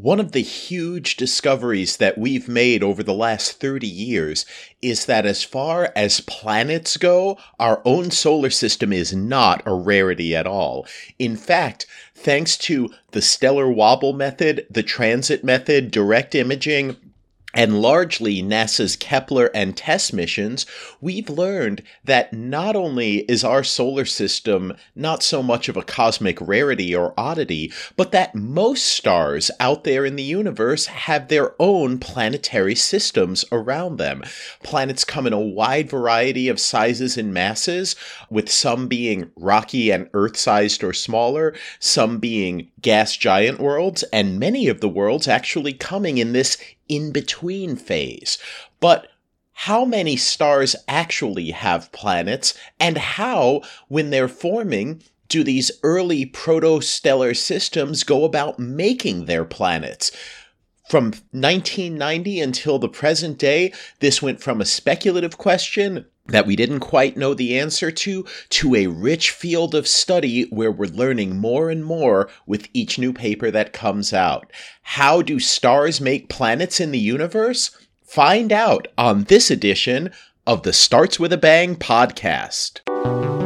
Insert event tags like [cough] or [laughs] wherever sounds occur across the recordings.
One of the huge discoveries that we've made over the last 30 years is that as far as planets go, our own solar system is not a rarity at all. In fact, thanks to the stellar wobble method, the transit method, direct imaging, and largely NASA's Kepler and TESS missions, we've learned that not only is our solar system not so much of a cosmic rarity or oddity, but that most stars out there in the universe have their own planetary systems around them. Planets come in a wide variety of sizes and masses, with some being rocky and Earth sized or smaller, some being gas giant worlds, and many of the worlds actually coming in this in between phase. But how many stars actually have planets, and how, when they're forming, do these early protostellar systems go about making their planets? From 1990 until the present day, this went from a speculative question that we didn't quite know the answer to, to a rich field of study where we're learning more and more with each new paper that comes out. How do stars make planets in the universe? Find out on this edition of the Starts with a Bang podcast.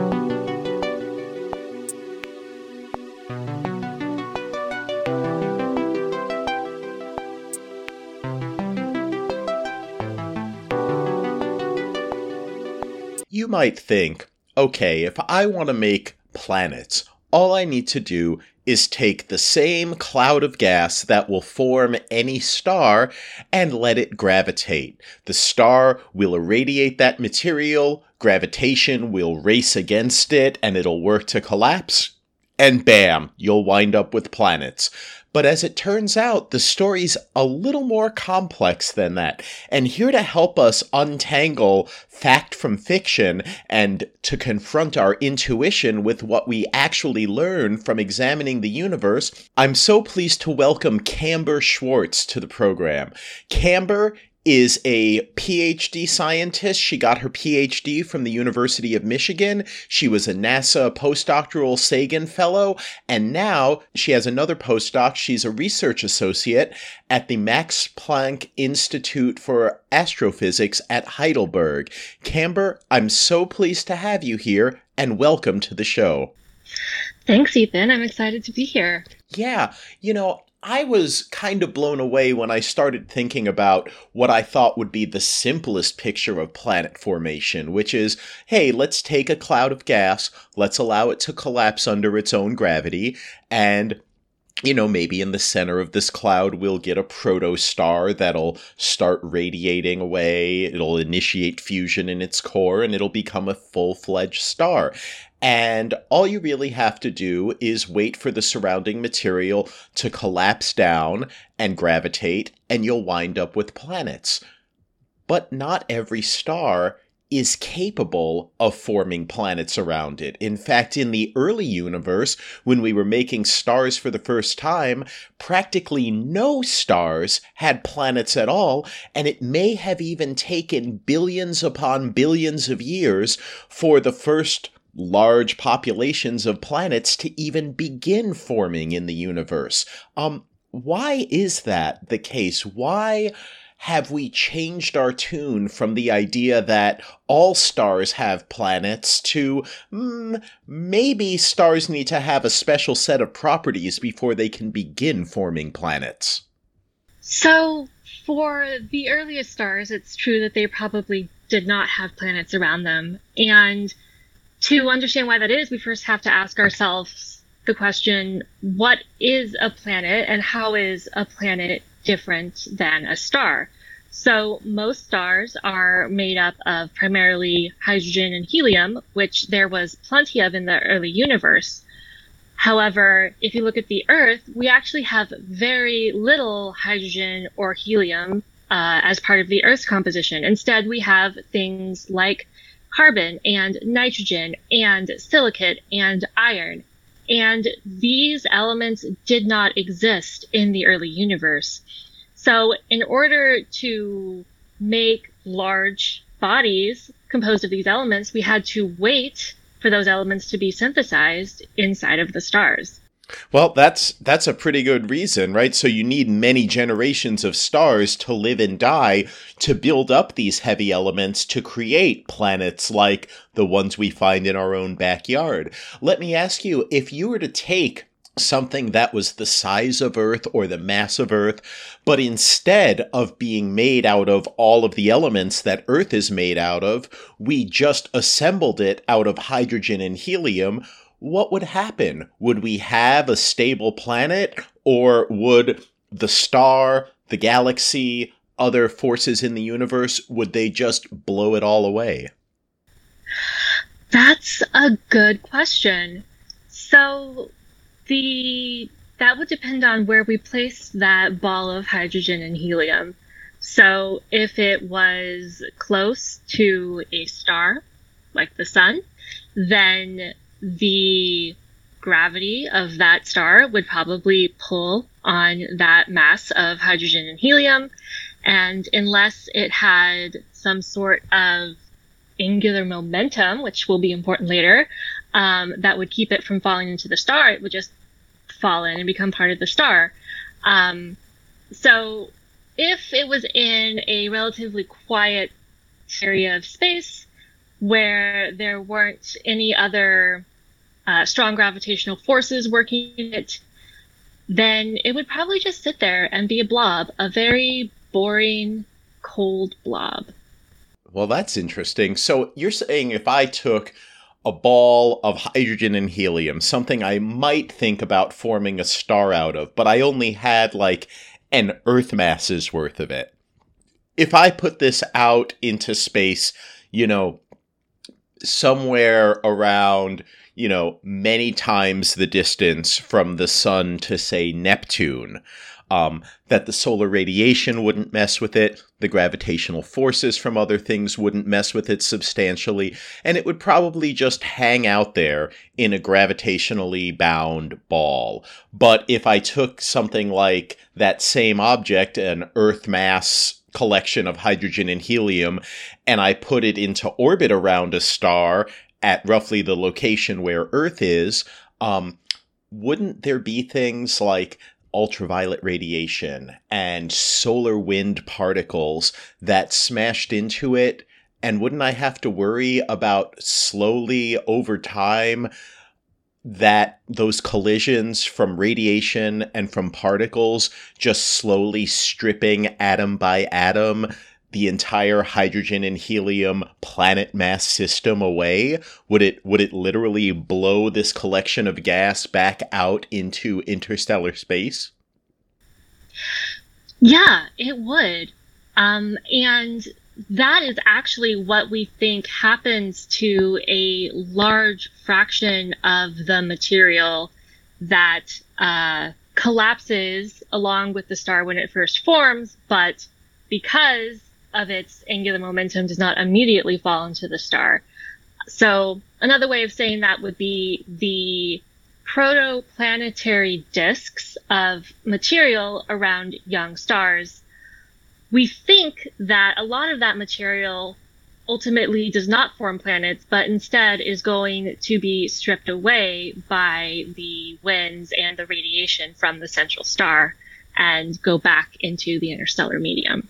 You might think, okay, if I want to make planets, all I need to do is take the same cloud of gas that will form any star and let it gravitate. The star will irradiate that material, gravitation will race against it, and it'll work to collapse. And bam, you'll wind up with planets. But as it turns out, the story's a little more complex than that. And here to help us untangle fact from fiction and to confront our intuition with what we actually learn from examining the universe, I'm so pleased to welcome Kamber Schwarz to the program. Kamber is a PhD scientist. She got her PhD from the University of Michigan. She was a NASA postdoctoral Sagan Fellow, and now she has another postdoc. She's a research associate at the Max Planck Institute for Astrophysics at Heidelberg. Kamber, I'm so pleased to have you here, and welcome to the show. Thanks, Ethan. I'm excited to be here. Yeah, you know, I was kind of blown away when I started thinking about what I thought would be the simplest picture of planet formation, which is hey, let's take a cloud of gas, let's allow it to collapse under its own gravity, and you know, maybe in the center of this cloud, we'll get a protostar that'll start radiating away. It'll initiate fusion in its core and it'll become a full fledged star. And all you really have to do is wait for the surrounding material to collapse down and gravitate, and you'll wind up with planets. But not every star is capable of forming planets around it. In fact, in the early universe, when we were making stars for the first time, practically no stars had planets at all, and it may have even taken billions upon billions of years for the first large populations of planets to even begin forming in the universe. Um, why is that the case? Why have we changed our tune from the idea that all stars have planets to mm, maybe stars need to have a special set of properties before they can begin forming planets? So, for the earliest stars, it's true that they probably did not have planets around them. And to understand why that is, we first have to ask ourselves the question what is a planet and how is a planet different than a star? So, most stars are made up of primarily hydrogen and helium, which there was plenty of in the early universe. However, if you look at the Earth, we actually have very little hydrogen or helium uh, as part of the Earth's composition. Instead, we have things like carbon and nitrogen and silicate and iron. And these elements did not exist in the early universe. So, in order to make large bodies composed of these elements, we had to wait for those elements to be synthesized inside of the stars. Well, that's that's a pretty good reason, right? So you need many generations of stars to live and die to build up these heavy elements to create planets like the ones we find in our own backyard. Let me ask you, if you were to take something that was the size of Earth or the mass of Earth, but instead of being made out of all of the elements that Earth is made out of, we just assembled it out of hydrogen and helium what would happen? Would we have a stable planet, or would the star, the galaxy, other forces in the universe, would they just blow it all away? That's a good question. So the that would depend on where we place that ball of hydrogen and helium. So if it was close to a star, like the sun, then the gravity of that star would probably pull on that mass of hydrogen and helium. And unless it had some sort of angular momentum, which will be important later, um, that would keep it from falling into the star, it would just fall in and become part of the star. Um, so if it was in a relatively quiet area of space where there weren't any other uh, strong gravitational forces working it, then it would probably just sit there and be a blob, a very boring, cold blob. Well, that's interesting. So you're saying if I took a ball of hydrogen and helium, something I might think about forming a star out of, but I only had like an Earth mass's worth of it. If I put this out into space, you know, somewhere around you know, many times the distance from the sun to, say, Neptune. Um, that the solar radiation wouldn't mess with it, the gravitational forces from other things wouldn't mess with it substantially, and it would probably just hang out there in a gravitationally bound ball. But if I took something like that same object, an Earth mass collection of hydrogen and helium, and I put it into orbit around a star at roughly the location where Earth is, um, wouldn't there be things like ultraviolet radiation and solar wind particles that smashed into it? And wouldn't I have to worry about slowly over time that those collisions from radiation and from particles just slowly stripping atom by atom the entire hydrogen and helium planet mass system away? Would it would it literally blow this collection of gas back out into interstellar space? Yeah, it would. Um, and that is actually what we think happens to a large fraction of the material that uh, collapses along with the star when it first forms, but because of its angular momentum does not immediately fall into the star. So another way of saying that would be the protoplanetary disks of material around young stars. We think that a lot of that material ultimately does not form planets, but instead is going to be stripped away by the winds and the radiation from the central star and go back into the interstellar medium.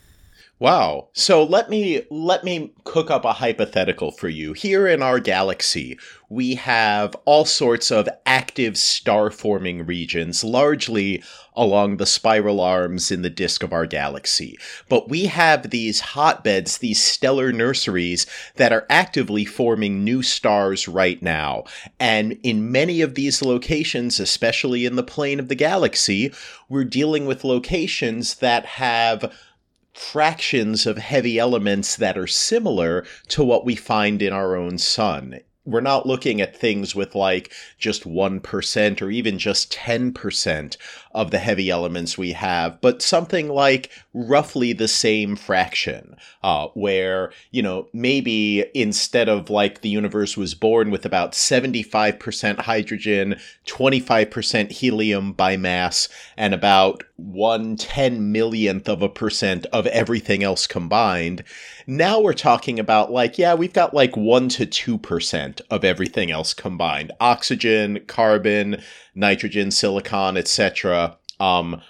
Wow. So let me let me cook up a hypothetical for you. Here in our galaxy, we have all sorts of active star forming regions, largely along the spiral arms in the disk of our galaxy. But we have these hotbeds, these stellar nurseries that are actively forming new stars right now. And in many of these locations, especially in the plane of the galaxy, we're dealing with locations that have fractions of heavy elements that are similar to what we find in our own sun. We're not looking at things with like just 1% or even just 10% of the heavy elements we have, but something like roughly the same fraction, uh, where, you know, maybe instead of like the universe was born with about 75% hydrogen, 25% helium by mass, and about one ten millionth of a percent of everything else combined, now we're talking about like, yeah, we've got like 1 to 2% 10% of everything else combined. Oxygen, carbon, nitrogen, silicon, etc. Um,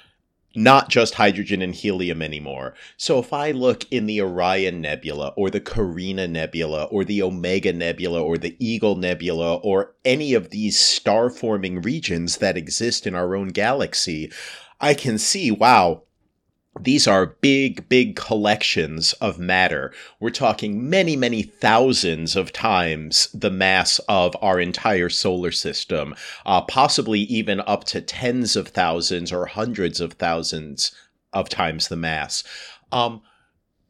not just hydrogen and helium anymore. So if I look in the Orion Nebula or the Carina Nebula or the Omega Nebula or the Eagle Nebula or any of these star forming regions that exist in our own galaxy, I can see, wow, these are big, big collections of matter. We're talking many, many thousands of times the mass of our entire solar system, uh, possibly even up to tens of thousands or hundreds of thousands of times the mass. Um,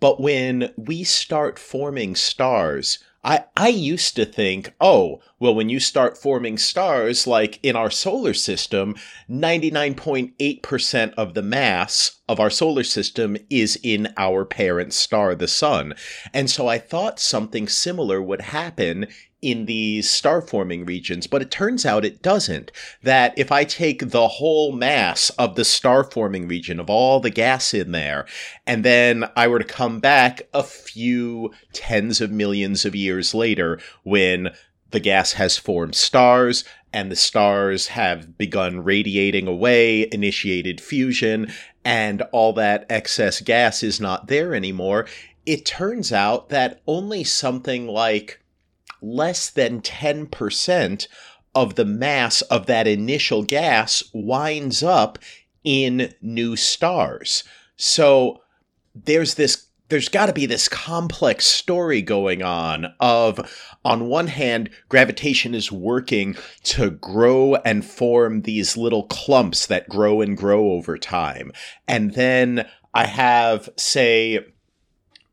but when we start forming stars, I, I used to think, oh, well, when you start forming stars, like in our solar system, 99.8% of the mass of our solar system is in our parent star, the sun. And so I thought something similar would happen in these star forming regions, but it turns out it doesn't. That if I take the whole mass of the star forming region, of all the gas in there, and then I were to come back a few tens of millions of years later when the gas has formed stars and the stars have begun radiating away, initiated fusion, and all that excess gas is not there anymore. It turns out that only something like less than 10% of the mass of that initial gas winds up in new stars. So there's this there's got to be this complex story going on of on one hand gravitation is working to grow and form these little clumps that grow and grow over time and then i have say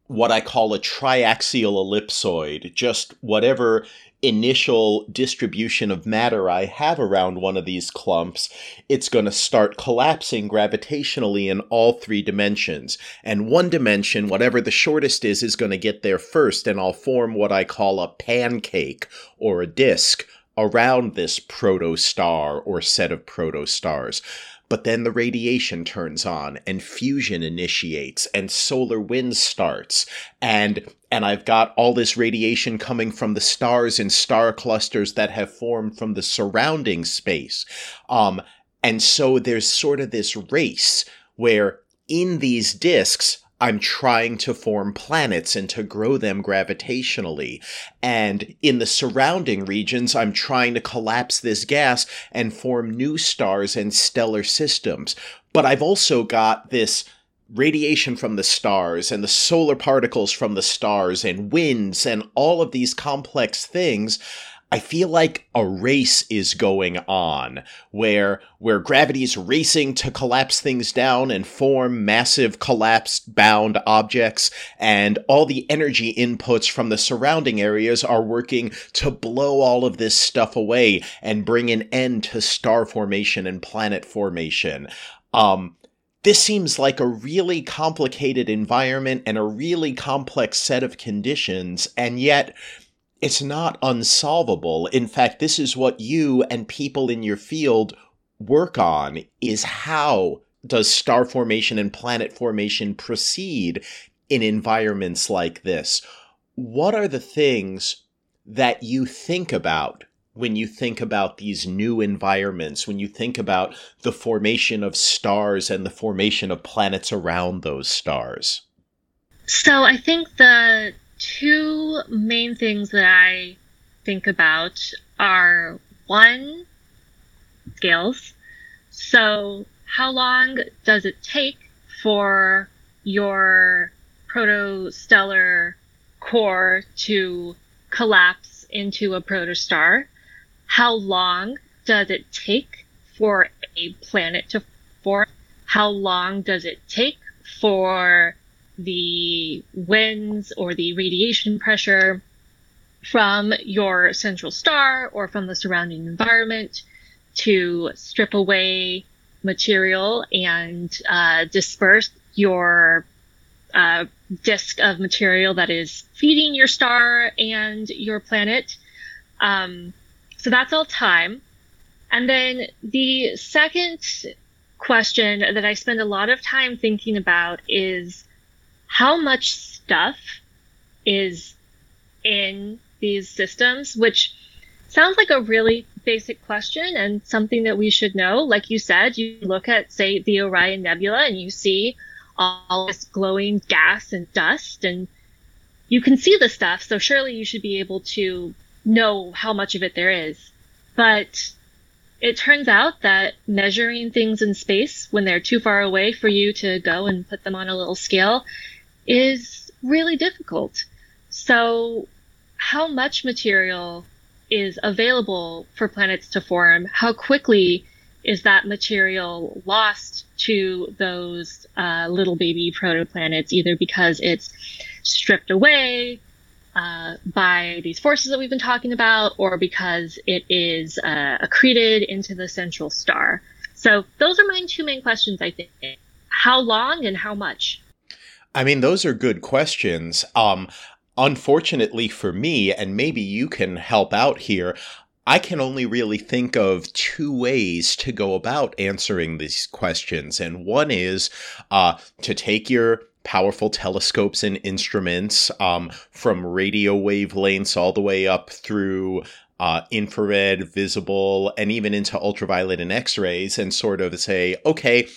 what I call a triaxial ellipsoid, just whatever initial distribution of matter I have around one of these clumps, it's going to start collapsing gravitationally in all three dimensions. And one dimension, whatever the shortest is, is going to get there first, and I'll form what I call a pancake or a disk around this protostar or set of protostars. But then the radiation turns on and fusion initiates and solar wind starts and and I've got all this radiation coming from the stars and star clusters that have formed from the surrounding space. Um, and so there's sort of this race where in these disks, I'm trying to form planets and to grow them gravitationally. And in the surrounding regions, I'm trying to collapse this gas and form new stars and stellar systems. But I've also got this radiation from the stars and the solar particles from the stars and winds and all of these complex things I feel like a race is going on where where gravity is racing to collapse things down and form massive collapsed bound objects and all the energy inputs from the surrounding areas are working to blow all of this stuff away and bring an end to star formation and planet formation. Um this seems like a really complicated environment and a really complex set of conditions and yet it's not unsolvable. In fact, this is what you and people in your field work on is how does star formation and planet formation proceed in environments like this? What are the things that you think about when you think about these new environments, when you think about the formation of stars and the formation of planets around those stars? So I think the two main things that I think about are one, scales. So, how long does it take for your protostellar core to collapse into a protostar? How long does it take for a planet to form? How long does it take for the winds or the radiation pressure from your central star or from the surrounding environment to strip away material and uh, disperse your uh, disk of material that is feeding your star and your planet. Um, so that's all time. And then the second question that I spend a lot of time thinking about is how much stuff is in these systems, which sounds like a really basic question and something that we should know. Like you said, you look at, say, the Orion Nebula and you see all this glowing gas and dust, and you can see the stuff. So surely you should be able to know how much of it there is. But it turns out that measuring things in space when they're too far away for you to go and put them on a little scale is really difficult. So, how much material is available for planets to form? How quickly is that material lost to those uh, little baby protoplanets, either because it's stripped away uh, by these forces that we've been talking about, or because it is uh, accreted into the central star. So those are my two main questions, I think. How long and how much? I mean, those are good questions. Um, unfortunately for me, and maybe you can help out here, I can only really think of two ways to go about answering these questions. And one is uh, to take your powerful telescopes and instruments um, from radio wavelengths all the way up through uh, infrared, visible, and even into ultraviolet and X rays, and sort of say, okay,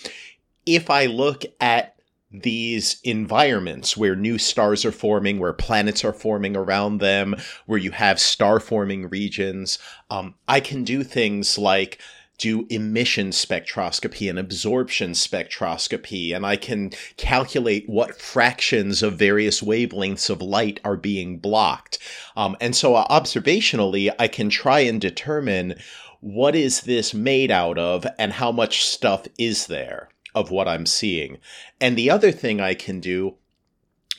if I look at these environments where new stars are forming, where planets are forming around them, where you have star forming regions, um, I can do things like do emission spectroscopy and absorption spectroscopy, and I can calculate what fractions of various wavelengths of light are being blocked. Um, and so, uh, observationally, I can try and determine what is this made out of and how much stuff is there of what I'm seeing. And the other thing I can do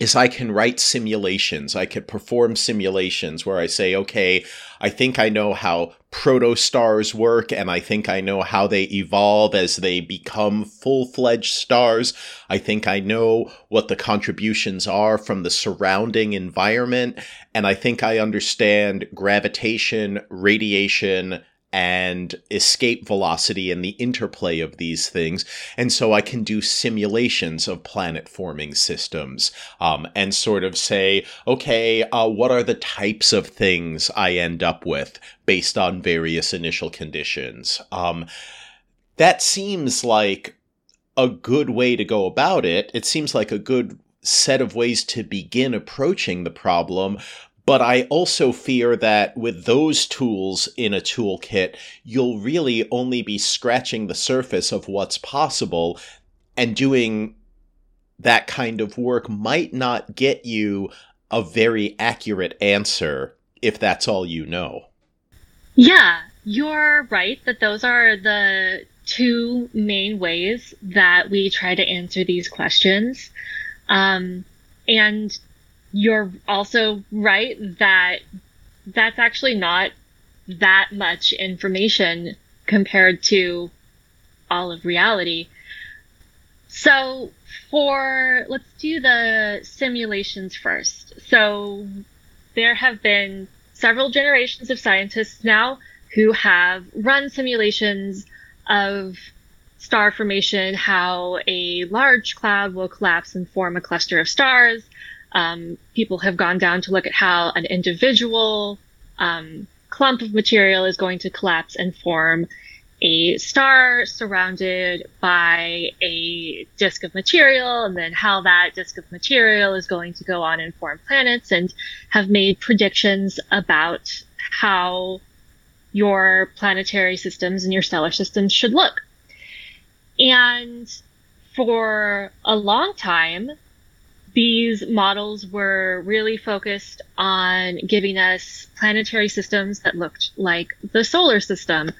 is I can write simulations. I could perform simulations where I say, okay, I think I know how protostars work, and I think I know how they evolve as they become full fledged stars. I think I know what the contributions are from the surrounding environment, and I think I understand gravitation, radiation, and escape velocity and the interplay of these things. And so I can do simulations of planet forming systems um, and sort of say, okay, uh, what are the types of things I end up with based on various initial conditions? Um, that seems like a good way to go about it. It seems like a good set of ways to begin approaching the problem, but I also fear that with those tools in a toolkit, you'll really only be scratching the surface of what's possible, and doing that kind of work might not get you a very accurate answer if that's all you know. Yeah, you're right that those are the two main ways that we try to answer these questions. Um, and you're also right that that's actually not that much information compared to all of reality. So, for let's do the simulations first. So, there have been several generations of scientists now who have run simulations of star formation, how a large cloud will collapse and form a cluster of stars, um, people have gone down to look at how an individual um, clump of material is going to collapse and form a star surrounded by a disk of material, and then how that disk of material is going to go on and form planets, and have made predictions about how your planetary systems and your stellar systems should look. And for a long time, these models were really focused on giving us planetary systems that looked like the solar system,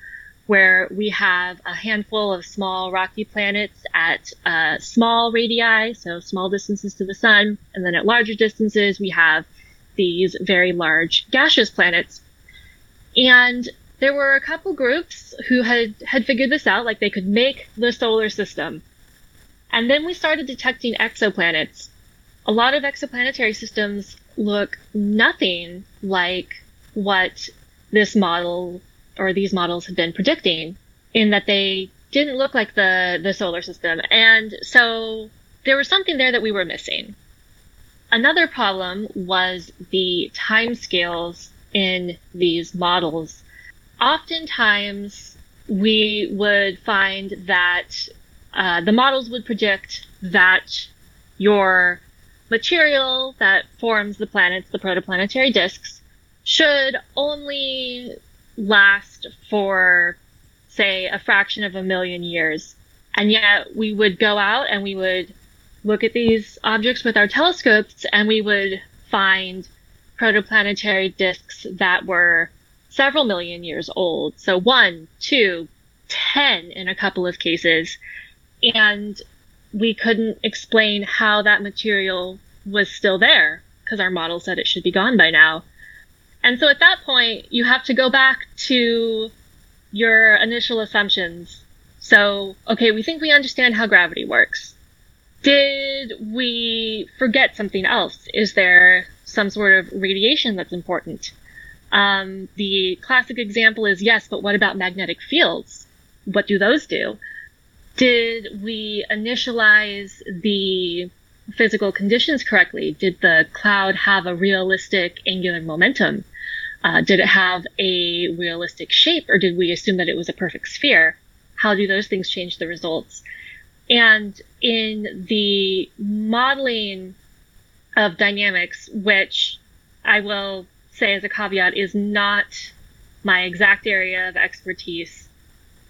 where we have a handful of small rocky planets at uh, small radii, so small distances to the sun, and then at larger distances, we have these very large gaseous planets. And there were a couple groups who had, had figured this out, like they could make the solar system. And then we started detecting exoplanets a lot of exoplanetary systems look nothing like what this model or these models have been predicting in that they didn't look like the the solar system. And so there was something there that we were missing. Another problem was the time scales in these models, oftentimes we would find that uh, the models would predict that your material that forms the planets, the protoplanetary disks, should only last for, say, a fraction of a million years. And yet we would go out and we would look at these objects with our telescopes and we would find protoplanetary disks that were several million years old. So one, two, ten in a couple of cases. And we couldn't explain how that material was still there because our model said it should be gone by now. And so at that point, you have to go back to your initial assumptions. So, okay, we think we understand how gravity works. Did we forget something else? Is there some sort of radiation that's important? Um, the classic example is yes, but what about magnetic fields? What do those do? Did we initialize the physical conditions correctly? Did the cloud have a realistic angular momentum? Uh, did it have a realistic shape or did we assume that it was a perfect sphere? How do those things change the results? And in the modeling of dynamics, which I will say as a caveat is not my exact area of expertise,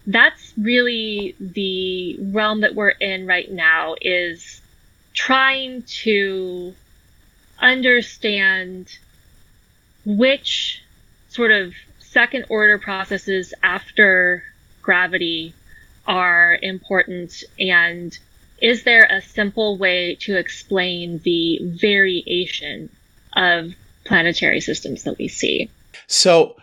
that's really the realm that we're in right now is trying to understand which sort of second order processes after gravity are important and is there a simple way to explain the variation of planetary systems that we see? So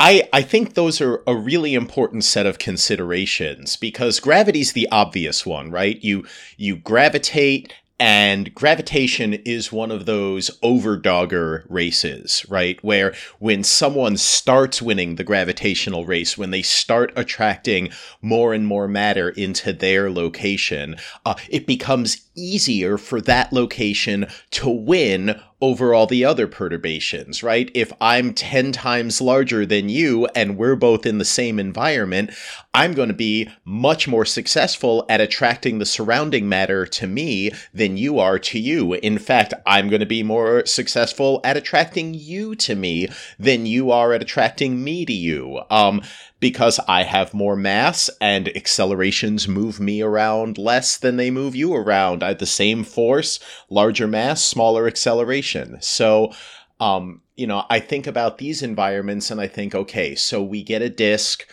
I, I think those are a really important set of considerations because gravity's the obvious one, right? You you gravitate and gravitation is one of those overdogger races, right? Where when someone starts winning the gravitational race, when they start attracting more and more matter into their location, uh, it becomes easier for that location to win over all the other perturbations, right? If I'm 10 times larger than you and we're both in the same environment, I'm going to be much more successful at attracting the surrounding matter to me than you are to you. In fact, I'm going to be more successful at attracting you to me than you are at attracting me to you. Um, because I have more mass and accelerations move me around less than they move you around. I have the same force, larger mass, smaller acceleration. So, um, you know, I think about these environments and I think, okay, so we get a disk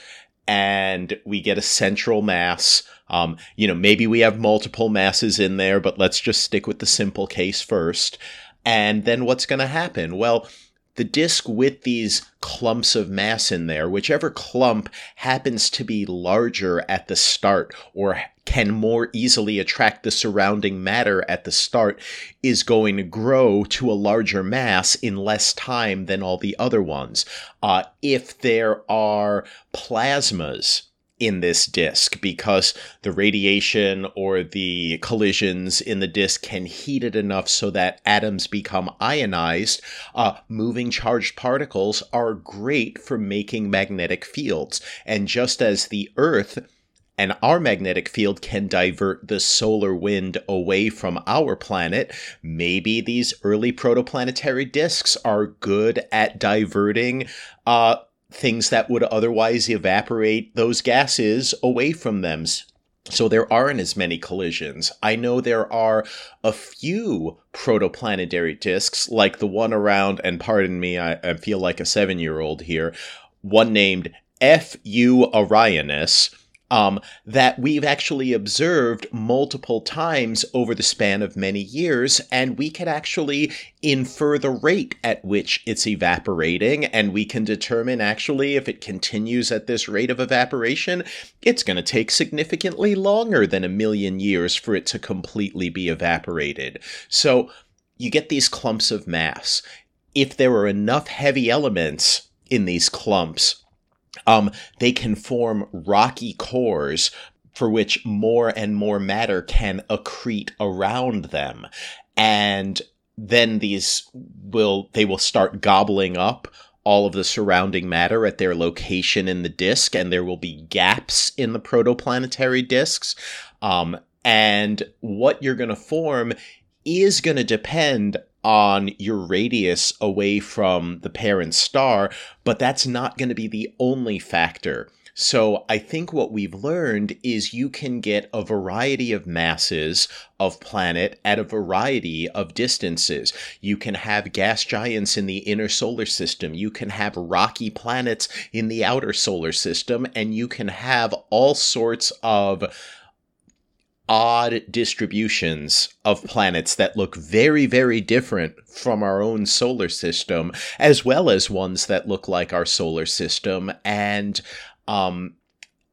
and we get a central mass. Um, you know, maybe we have multiple masses in there, but let's just stick with the simple case first. And then what's going to happen? Well, the disk with these clumps of mass in there, whichever clump happens to be larger at the start or can more easily attract the surrounding matter at the start, is going to grow to a larger mass in less time than all the other ones. Uh, if there are plasmas, in this disk because the radiation or the collisions in the disk can heat it enough so that atoms become ionized. Uh, moving charged particles are great for making magnetic fields. And just as the Earth and our magnetic field can divert the solar wind away from our planet. Maybe these early protoplanetary disks are good at diverting uh, things that would otherwise evaporate those gases away from them. So there aren't as many collisions. I know there are a few protoplanetary disks, like the one around, and pardon me, I, I feel like a seven year old here, one named FU Orionis um, that we've actually observed multiple times over the span of many years, and we can actually infer the rate at which it's evaporating, and we can determine actually if it continues at this rate of evaporation, it's going to take significantly longer than a million years for it to completely be evaporated. So you get these clumps of mass. If there are enough heavy elements in these clumps, um, they can form rocky cores for which more and more matter can accrete around them. And then these will, they will start gobbling up all of the surrounding matter at their location in the disk, and there will be gaps in the protoplanetary disks. Um, and what you're going to form is going to depend on your radius away from the parent star, but that's not going to be the only factor. So I think what we've learned is you can get a variety of masses of planet at a variety of distances. You can have gas giants in the inner solar system. You can have rocky planets in the outer solar system, and you can have all sorts of odd distributions of planets that look very, very different from our own solar system, as well as ones that look like our solar system. And um,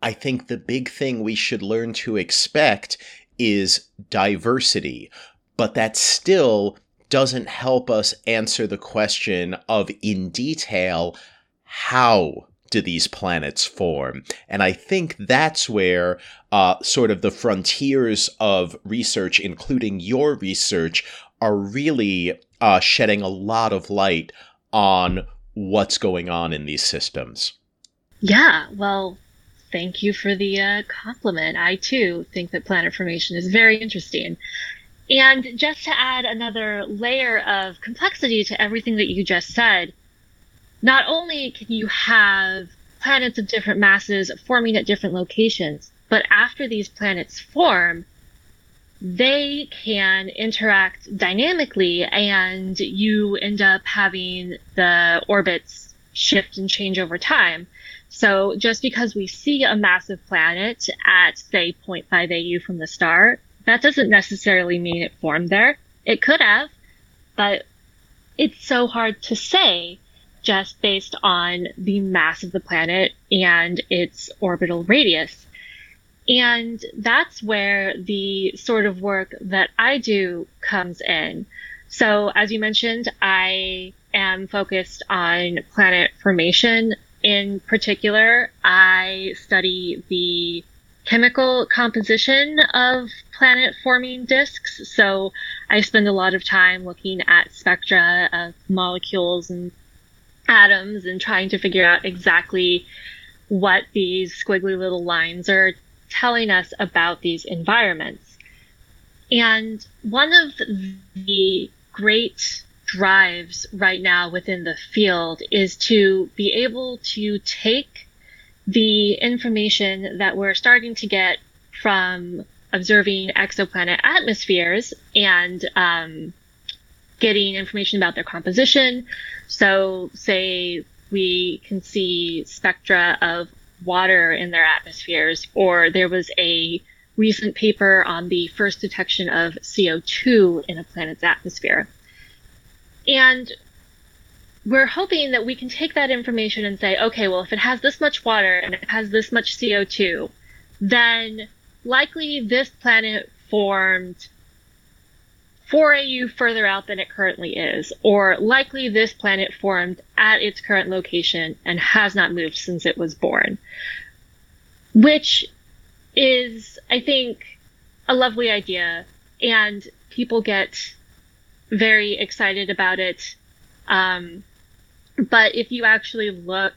I think the big thing we should learn to expect is diversity, but that still doesn't help us answer the question of in detail how do these planets form? And I think that's where uh, sort of the frontiers of research, including your research, are really uh, shedding a lot of light on what's going on in these systems. Yeah, well, thank you for the uh, compliment. I too think that planet formation is very interesting. And just to add another layer of complexity to everything that you just said, not only can you have planets of different masses forming at different locations, but after these planets form, they can interact dynamically and you end up having the orbits shift and change over time. So just because we see a massive planet at, say, 0.5 AU from the star, that doesn't necessarily mean it formed there. It could have, but it's so hard to say just based on the mass of the planet and its orbital radius. And that's where the sort of work that I do comes in. So, as you mentioned, I am focused on planet formation in particular, I study the chemical composition of planet forming disks. So I spend a lot of time looking at spectra of molecules and atoms and trying to figure out exactly what these squiggly little lines are telling us about these environments. And one of the great drives right now within the field is to be able to take the information that we're starting to get from observing exoplanet atmospheres and um, getting information about their composition. So, say we can see spectra of water in their atmospheres, or there was a recent paper on the first detection of CO2 in a planet's atmosphere. And we're hoping that we can take that information and say, okay, well, if it has this much water and it has this much CO2, then likely this planet formed 4 AU further out than it currently is, or likely this planet formed at its current location and has not moved since it was born. Which is, I think, a lovely idea, and people get very excited about it. Um, but if you actually look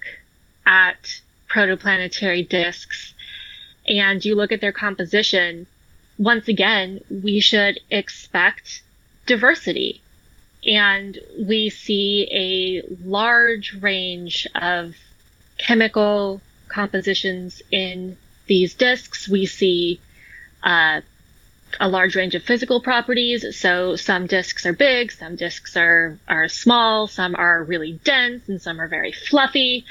at protoplanetary disks and you look at their composition, once again, we should expect diversity. And we see a large range of chemical compositions in these disks. We see uh, a large range of physical properties. So some disks are big, some disks are, are small, some are really dense, and some are very fluffy.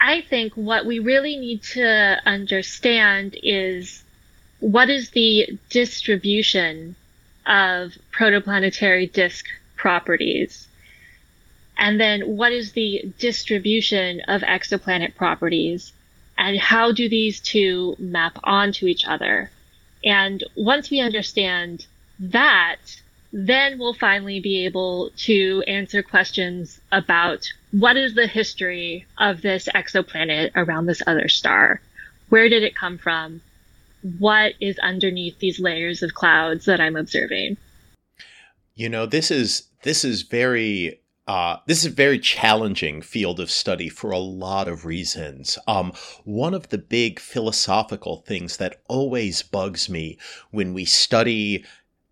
I think what we really need to understand is what is the distribution of protoplanetary disk properties? And then what is the distribution of exoplanet properties? And how do these two map onto each other? And once we understand that, then we'll finally be able to answer questions about what is the history of this exoplanet around this other star? Where did it come from? What is underneath these layers of clouds that I'm observing? You know, this is this is very Uh, this is a very challenging field of study for a lot of reasons. Um, one of the big philosophical things that always bugs me when we study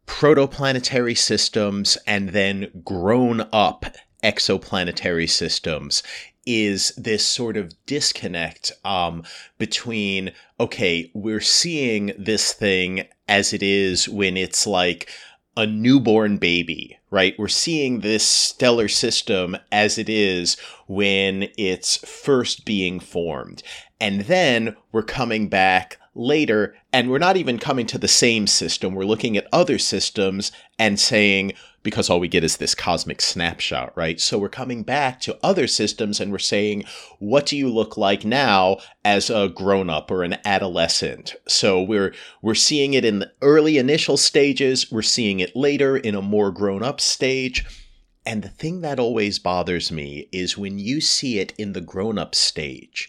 protoplanetary systems and then grown up exoplanetary systems is this sort of disconnect um, between, okay, we're seeing this thing as it is when it's like a newborn baby, right? We're seeing this stellar system as it is when it's first being formed. And then we're coming back later and we're not even coming to the same system. We're looking at other systems and saying, because all we get is this cosmic snapshot, right? So we're coming back to other systems and we're saying, what do you look like now as a grown up or an adolescent? So we're we're seeing it in the early initial stages, we're seeing it later in a more grown up stage. And the thing that always bothers me is when you see it in the grown up stage,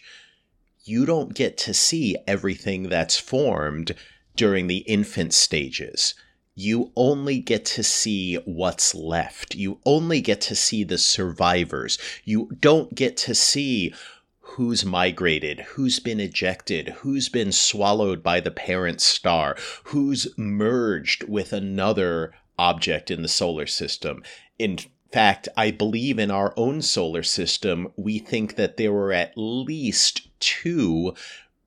you don't get to see everything that's formed during the infant stages you only get to see what's left. You only get to see the survivors. You don't get to see who's migrated, who's been ejected, who's been swallowed by the parent star, who's merged with another object in the solar system. In fact, I believe in our own solar system, we think that there were at least two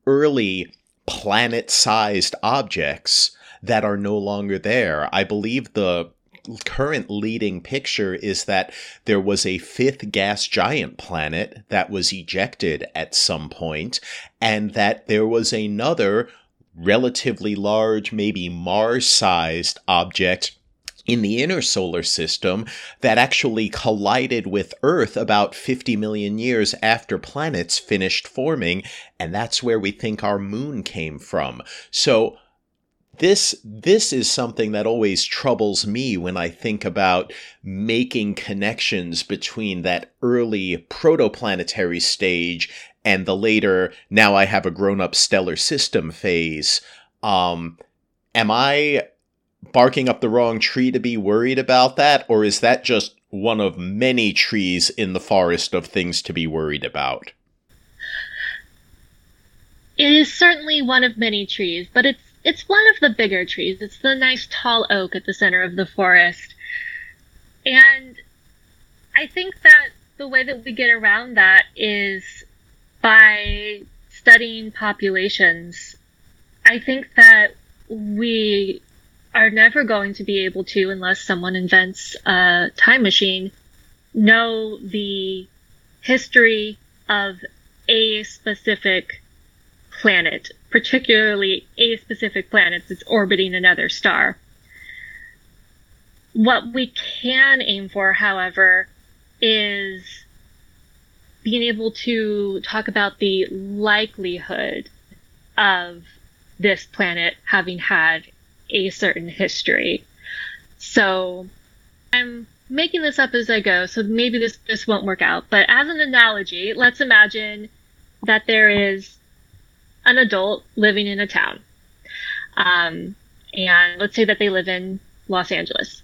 early planet sized objects that are no longer there. I believe the current leading picture is that there was a fifth gas giant planet that was ejected at some point, and that there was another relatively large, maybe Mars sized object in the inner solar system that actually collided with Earth about 50 million years after planets finished forming, and that's where we think our moon came from. So, this this is something that always troubles me when I think about making connections between that early protoplanetary stage and the later now I have a grown-up stellar system phase. Um, am I barking up the wrong tree to be worried about that or is that just one of many trees in the forest of things to be worried about? It is certainly one of many trees, but it's it's one of the bigger trees. It's the nice tall oak at the center of the forest. And I think that the way that we get around that is by studying populations. I think that we are never going to be able to, unless someone invents a time machine, know the history of a specific planet particularly a specific planet that's orbiting another star. What we can aim for, however, is being able to talk about the likelihood of this planet having had a certain history. So I'm making this up as I go, so maybe this, this won't work out. But as an analogy, let's imagine that there is an adult living in a town. Um, and let's say that they live in Los Angeles.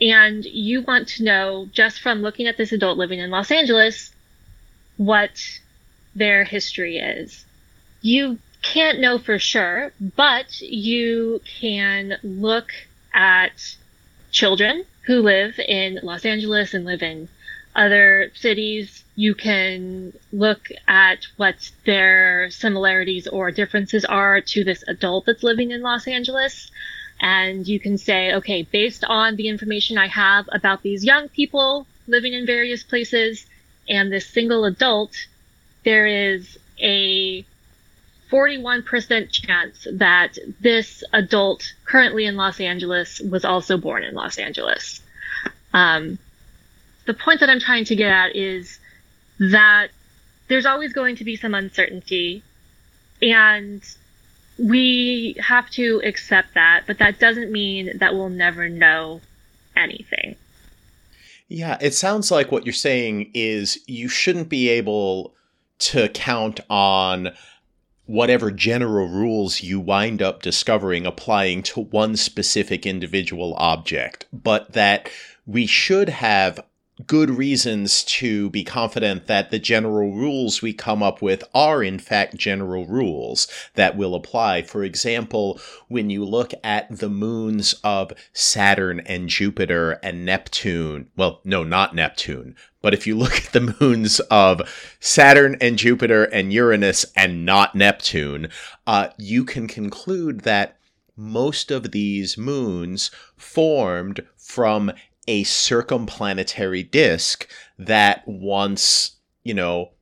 And you want to know, just from looking at this adult living in Los Angeles, what their history is. You can't know for sure, but you can look at children who live in Los Angeles and live in other cities you can look at what their similarities or differences are to this adult that's living in Los Angeles. And you can say, okay, based on the information I have about these young people living in various places and this single adult, there is a 41% chance that this adult currently in Los Angeles was also born in Los Angeles. Um, the point that I'm trying to get at is that there's always going to be some uncertainty and we have to accept that, but that doesn't mean that we'll never know anything. Yeah, it sounds like what you're saying is you shouldn't be able to count on whatever general rules you wind up discovering applying to one specific individual object, but that we should have good reasons to be confident that the general rules we come up with are in fact general rules that will apply. For example, when you look at the moons of Saturn and Jupiter and Neptune, well, no, not Neptune, but if you look at the moons of Saturn and Jupiter and Uranus and not Neptune, uh, you can conclude that most of these moons formed from a circumplanetary disk that once, you know,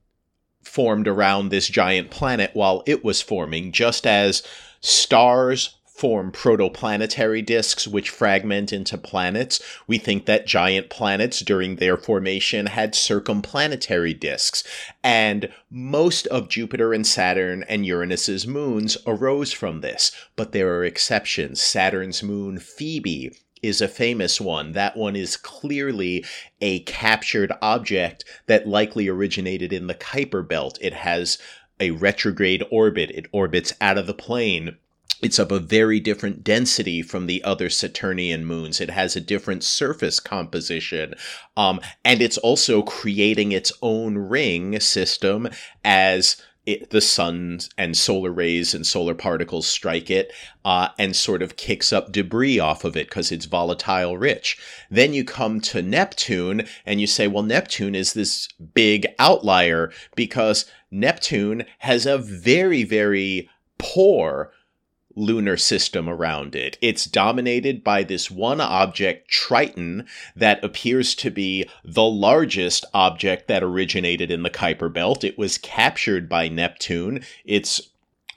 formed around this giant planet while it was forming, just as stars form protoplanetary disks which fragment into planets. We think that giant planets during their formation had circumplanetary disks. And most of Jupiter and Saturn and Uranus's moons arose from this. But there are exceptions. Saturn's moon, Phoebe, is a famous one. That one is clearly a captured object that likely originated in the Kuiper belt. It has a retrograde orbit. It orbits out of the plane it's of a very different density from the other Saturnian moons. It has a different surface composition. Um, and it's also creating its own ring system as it, the sun and solar rays and solar particles strike it uh, and sort of kicks up debris off of it because it's volatile rich. Then you come to Neptune and you say, well, Neptune is this big outlier because Neptune has a very, very poor lunar system around it. It's dominated by this one object, Triton, that appears to be the largest object that originated in the Kuiper Belt. It was captured by Neptune. It's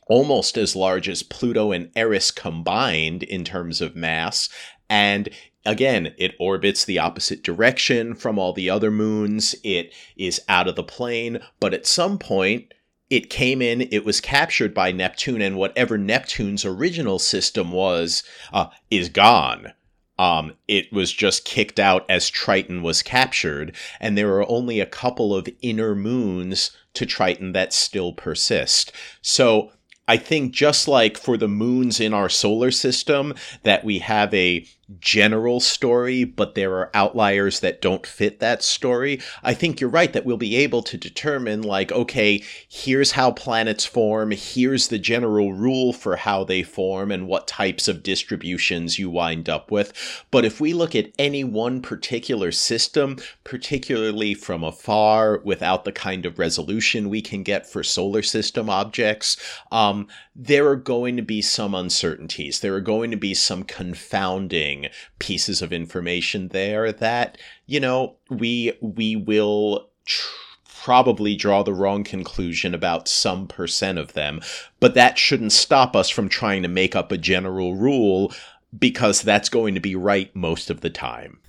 almost as large as Pluto and Eris combined in terms of mass. And again, it orbits the opposite direction from all the other moons. It is out of the plane, but at some point, it came in, it was captured by Neptune, and whatever Neptune's original system was, uh, is gone. Um, it was just kicked out as Triton was captured, and there are only a couple of inner moons to Triton that still persist. So I think just like for the moons in our solar system, that we have a general story, but there are outliers that don't fit that story, I think you're right that we'll be able to determine, like, okay, here's how planets form, here's the general rule for how they form and what types of distributions you wind up with. But if we look at any one particular system, particularly from afar, without the kind of resolution we can get for solar system objects, um, there are going to be some uncertainties. There are going to be some confounding pieces of information there that, you know, we we will tr- probably draw the wrong conclusion about some percent of them, but that shouldn't stop us from trying to make up a general rule because that's going to be right most of the time.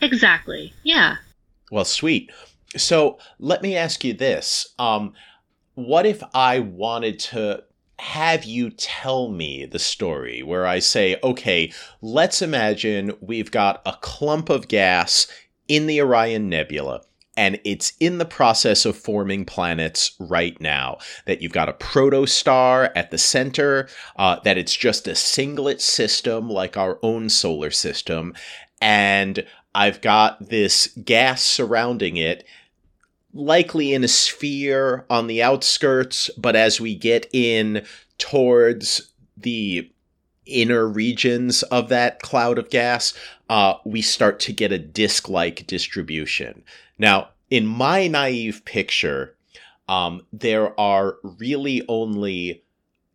Exactly. Yeah. Well, sweet. So let me ask you this. Um, what if I wanted to have you tell me the story where I say, okay, let's imagine we've got a clump of gas in the Orion Nebula and it's in the process of forming planets right now. That you've got a protostar at the center, uh, that it's just a singlet system like our own solar system, and I've got this gas surrounding it likely in a sphere on the outskirts, but as we get in towards the inner regions of that cloud of gas, uh, we start to get a disk like distribution. Now, in my naive picture, um, there are really only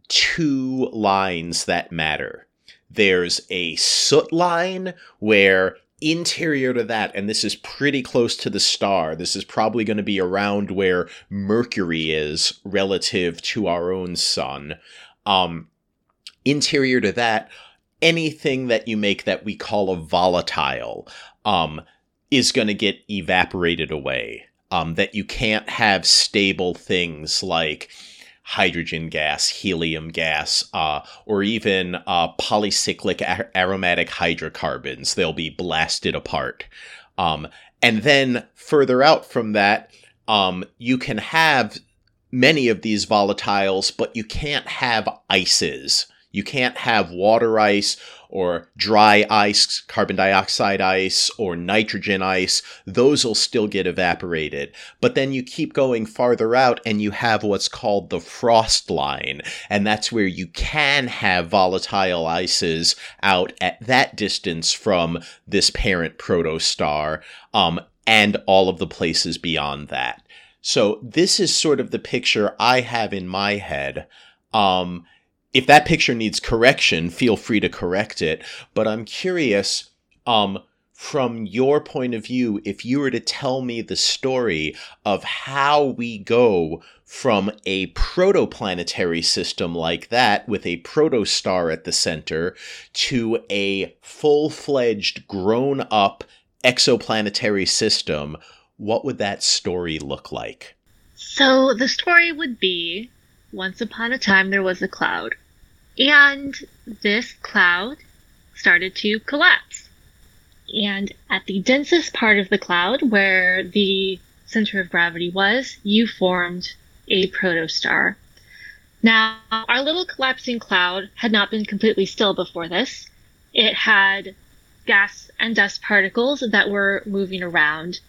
two lines that matter. There's a soot line where interior to that, and this is pretty close to the star. This is probably going to be around where Mercury is relative to our own sun. Um, interior to that, anything that you make that we call a volatile um, is going to get evaporated away. Um, that you can't have stable things like hydrogen gas, helium gas, uh, or even uh, polycyclic aromatic hydrocarbons. They'll be blasted apart. Um, and then further out from that, um, you can have many of these volatiles, but you can't have ices. You can't have water ice or dry ice, carbon dioxide ice, or nitrogen ice, those will still get evaporated. But then you keep going farther out and you have what's called the frost line. And that's where you can have volatile ices out at that distance from this parent protostar, um, and all of the places beyond that. So this is sort of the picture I have in my head. Um, if that picture needs correction, feel free to correct it. But I'm curious, um, from your point of view, if you were to tell me the story of how we go from a protoplanetary system like that with a protostar at the center to a full fledged, grown up exoplanetary system, what would that story look like? So the story would be once upon a time there was a cloud, and this cloud started to collapse. And at the densest part of the cloud, where the center of gravity was, you formed a protostar. Now, our little collapsing cloud had not been completely still before this. It had gas and dust particles that were moving around,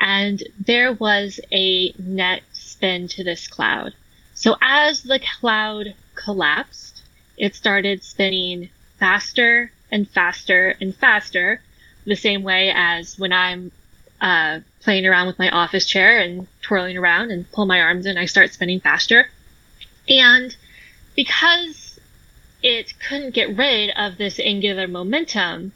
and there was a net spin to this cloud. So as the cloud collapsed, it started spinning faster and faster and faster, the same way as when I'm uh, playing around with my office chair and twirling around and pull my arms in, I start spinning faster. And because it couldn't get rid of this angular momentum,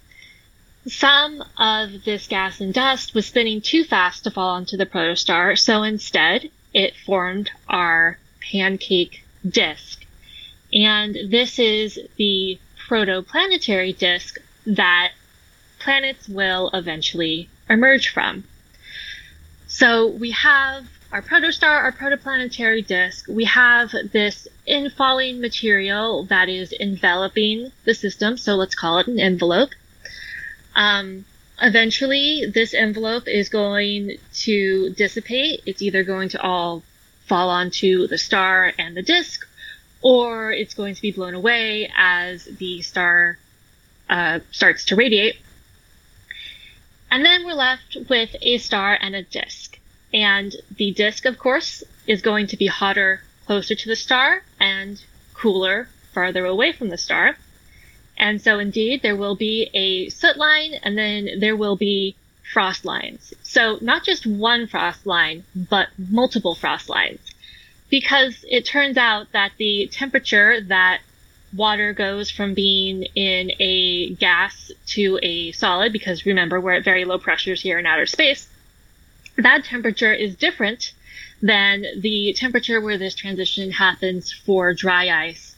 some of this gas and dust was spinning too fast to fall onto the protostar, so instead it formed our pancake disk. And this is the protoplanetary disk that planets will eventually emerge from. So we have our protostar, our protoplanetary disk. We have this infalling material that is enveloping the system, so let's call it an envelope. Um, eventually, this envelope is going to dissipate. It's either going to all fall onto the star and the disk, or it's going to be blown away as the star uh, starts to radiate. And then we're left with a star and a disk. And the disk, of course, is going to be hotter closer to the star and cooler farther away from the star. And so, indeed, there will be a soot line and then there will be frost lines. So, not just one frost line, but multiple frost lines. Because it turns out that the temperature that water goes from being in a gas to a solid, because remember, we're at very low pressures here in outer space, that temperature is different than the temperature where this transition happens for dry ice,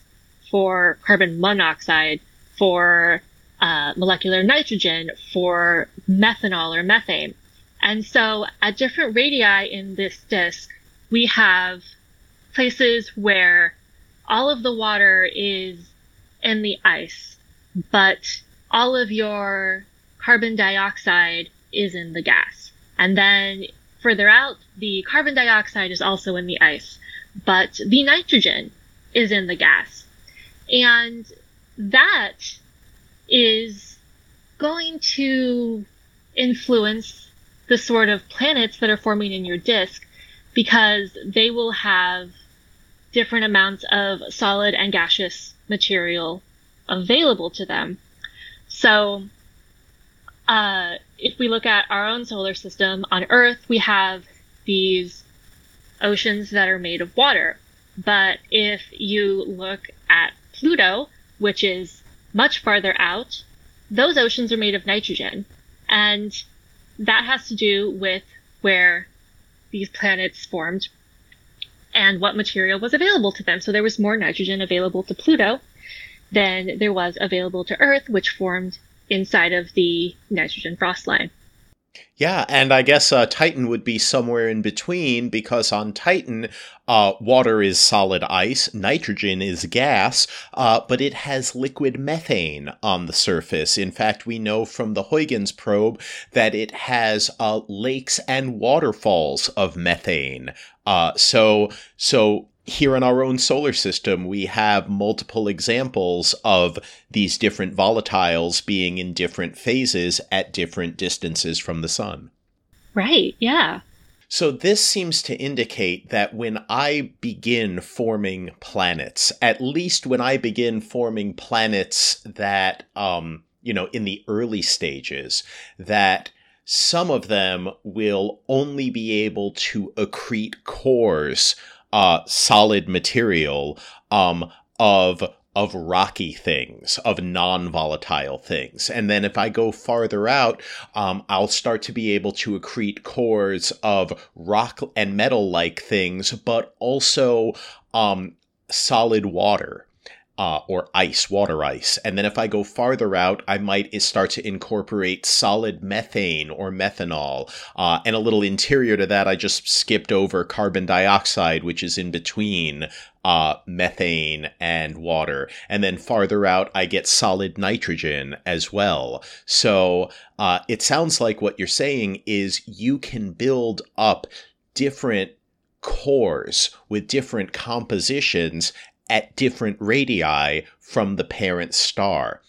for carbon monoxide, for uh, molecular nitrogen, for methanol or methane. And so at different radii in this disk, we have places where all of the water is in the ice, but all of your carbon dioxide is in the gas. And then further out, the carbon dioxide is also in the ice, but the nitrogen is in the gas. And that is going to influence the sort of planets that are forming in your disk because they will have different amounts of solid and gaseous material available to them. So, uh, if we look at our own solar system on Earth, we have these oceans that are made of water. But if you look at Pluto, which is much farther out, those oceans are made of nitrogen. And that has to do with where these planets formed and what material was available to them. So there was more nitrogen available to Pluto than there was available to Earth, which formed inside of the nitrogen frost line. Yeah, and I guess uh, Titan would be somewhere in between because on Titan, uh, water is solid ice, nitrogen is gas, uh, but it has liquid methane on the surface. In fact, we know from the Huygens probe that it has uh, lakes and waterfalls of methane. Uh, so, so here in our own solar system, we have multiple examples of these different volatiles being in different phases at different distances from the sun. Right, yeah. So, this seems to indicate that when I begin forming planets, at least when I begin forming planets that, um, you know, in the early stages, that some of them will only be able to accrete cores uh, solid material um, of of rocky things, of non-volatile things. And then if I go farther out, um, I'll start to be able to accrete cores of rock and metal-like things, but also um, solid water uh, or ice, water ice. And then if I go farther out, I might start to incorporate solid methane or methanol. Uh, and a little interior to that, I just skipped over carbon dioxide, which is in between uh, methane and water. And then farther out, I get solid nitrogen as well. So uh, it sounds like what you're saying is you can build up different cores with different compositions at different radii from the parent star.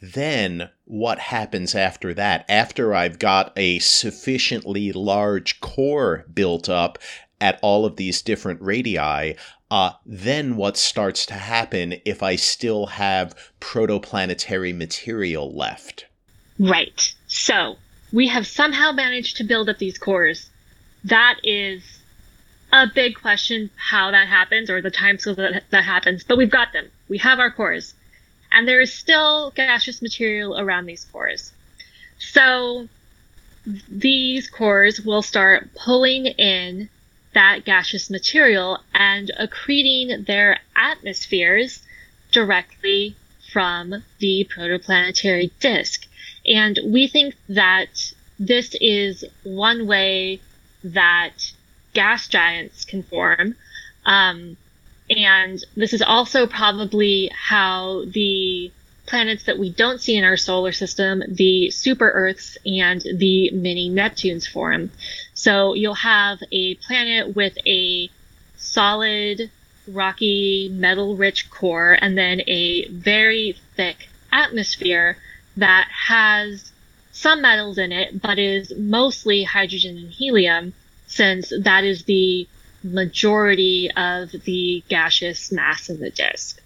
Then what happens after that? After I've got a sufficiently large core built up at all of these different radii, uh, then what starts to happen if I still have protoplanetary material left? Right. So we have somehow managed to build up these cores. That is a big question how that happens or the time scale that that happens, but we've got them. We have our cores. And there is still gaseous material around these cores. So these cores will start pulling in that gaseous material and accreting their atmospheres directly from the protoplanetary disk. And we think that this is one way that gas giants can form. Um, and this is also probably how the planets that we don't see in our solar system, the super Earths and the mini Neptunes form. So you'll have a planet with a solid, rocky, metal rich core and then a very thick atmosphere that has some metals in it, but is mostly hydrogen and helium since that is the majority of the gaseous mass in the disk.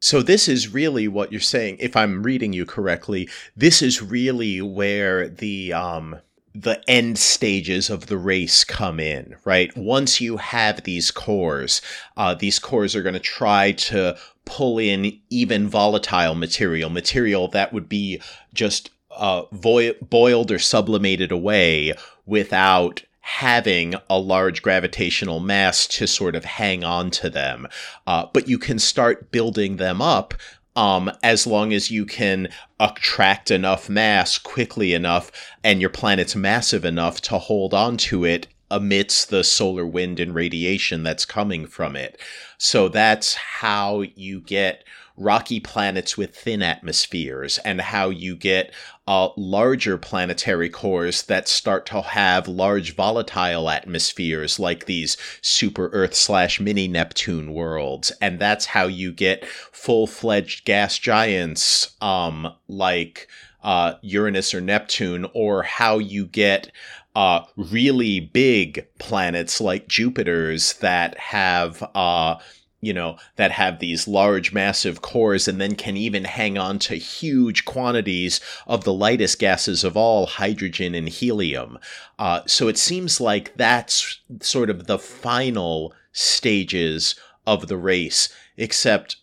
So, this is really what you're saying. If I'm reading you correctly, this is really where the um, the end stages of the race come in, right? Once you have these cores, uh, these cores are going to try to pull in even volatile material, material that would be just uh, boiled or sublimated away without having a large gravitational mass to sort of hang on to them. Uh, but you can start building them up um, as long as you can attract enough mass quickly enough and your planet's massive enough to hold on to it amidst the solar wind and radiation that's coming from it. So that's how you get rocky planets with thin atmospheres and how you get uh, larger planetary cores that start to have large volatile atmospheres like these super Earth slash mini Neptune worlds. And that's how you get full fledged gas giants um, like uh, Uranus or Neptune, or how you get uh, really big planets like Jupiter's that have uh, you know, that have these large, massive cores and then can even hang on to huge quantities of the lightest gases of all, hydrogen and helium. Uh, so it seems like that's sort of the final stages of the race, except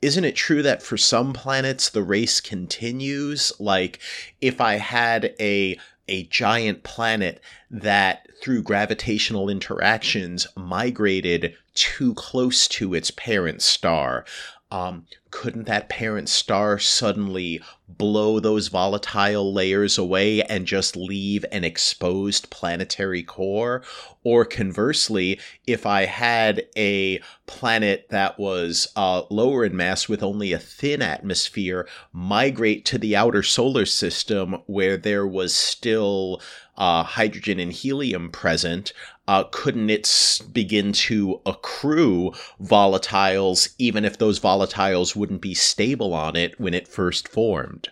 isn't it true that for some planets the race continues? Like, if I had a a giant planet that through gravitational interactions migrated too close to its parent star. Um, couldn't that parent star suddenly blow those volatile layers away and just leave an exposed planetary core? Or conversely, if I had a planet that was uh, lower in mass with only a thin atmosphere migrate to the outer solar system where there was still uh, hydrogen and helium present, uh, couldn't it begin to accrue volatiles, even if those volatiles wouldn't be stable on it when it first formed?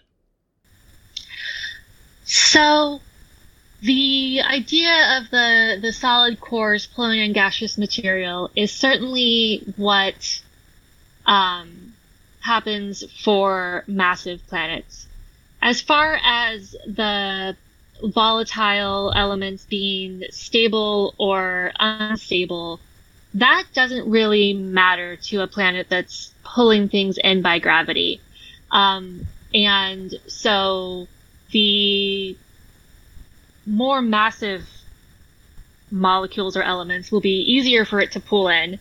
So, the idea of the, the solid cores flowing in gaseous material is certainly what um, happens for massive planets. As far as the volatile elements being stable or unstable, that doesn't really matter to a planet that's pulling things in by gravity. Um, and so the more massive molecules or elements will be easier for it to pull in.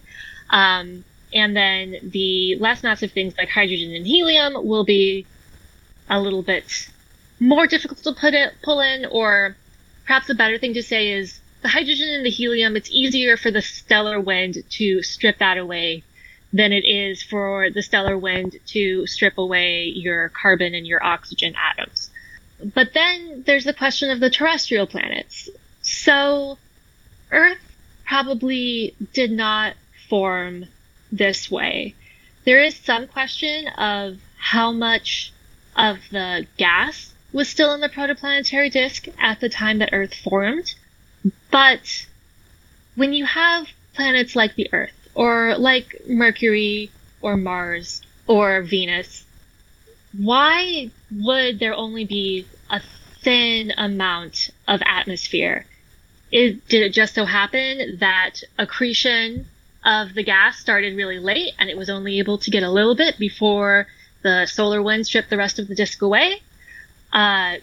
Um, and then the less massive things like hydrogen and helium will be a little bit more difficult to put it, pull in, or perhaps a better thing to say is the hydrogen and the helium, it's easier for the stellar wind to strip that away than it is for the stellar wind to strip away your carbon and your oxygen atoms. But then there's the question of the terrestrial planets. So Earth probably did not form this way. There is some question of how much of the gas was still in the protoplanetary disk at the time that Earth formed. But when you have planets like the Earth, or like Mercury, or Mars, or Venus, why would there only be a thin amount of atmosphere? It, did it just so happen that accretion of the gas started really late and it was only able to get a little bit before the solar wind stripped the rest of the disk away? Uh,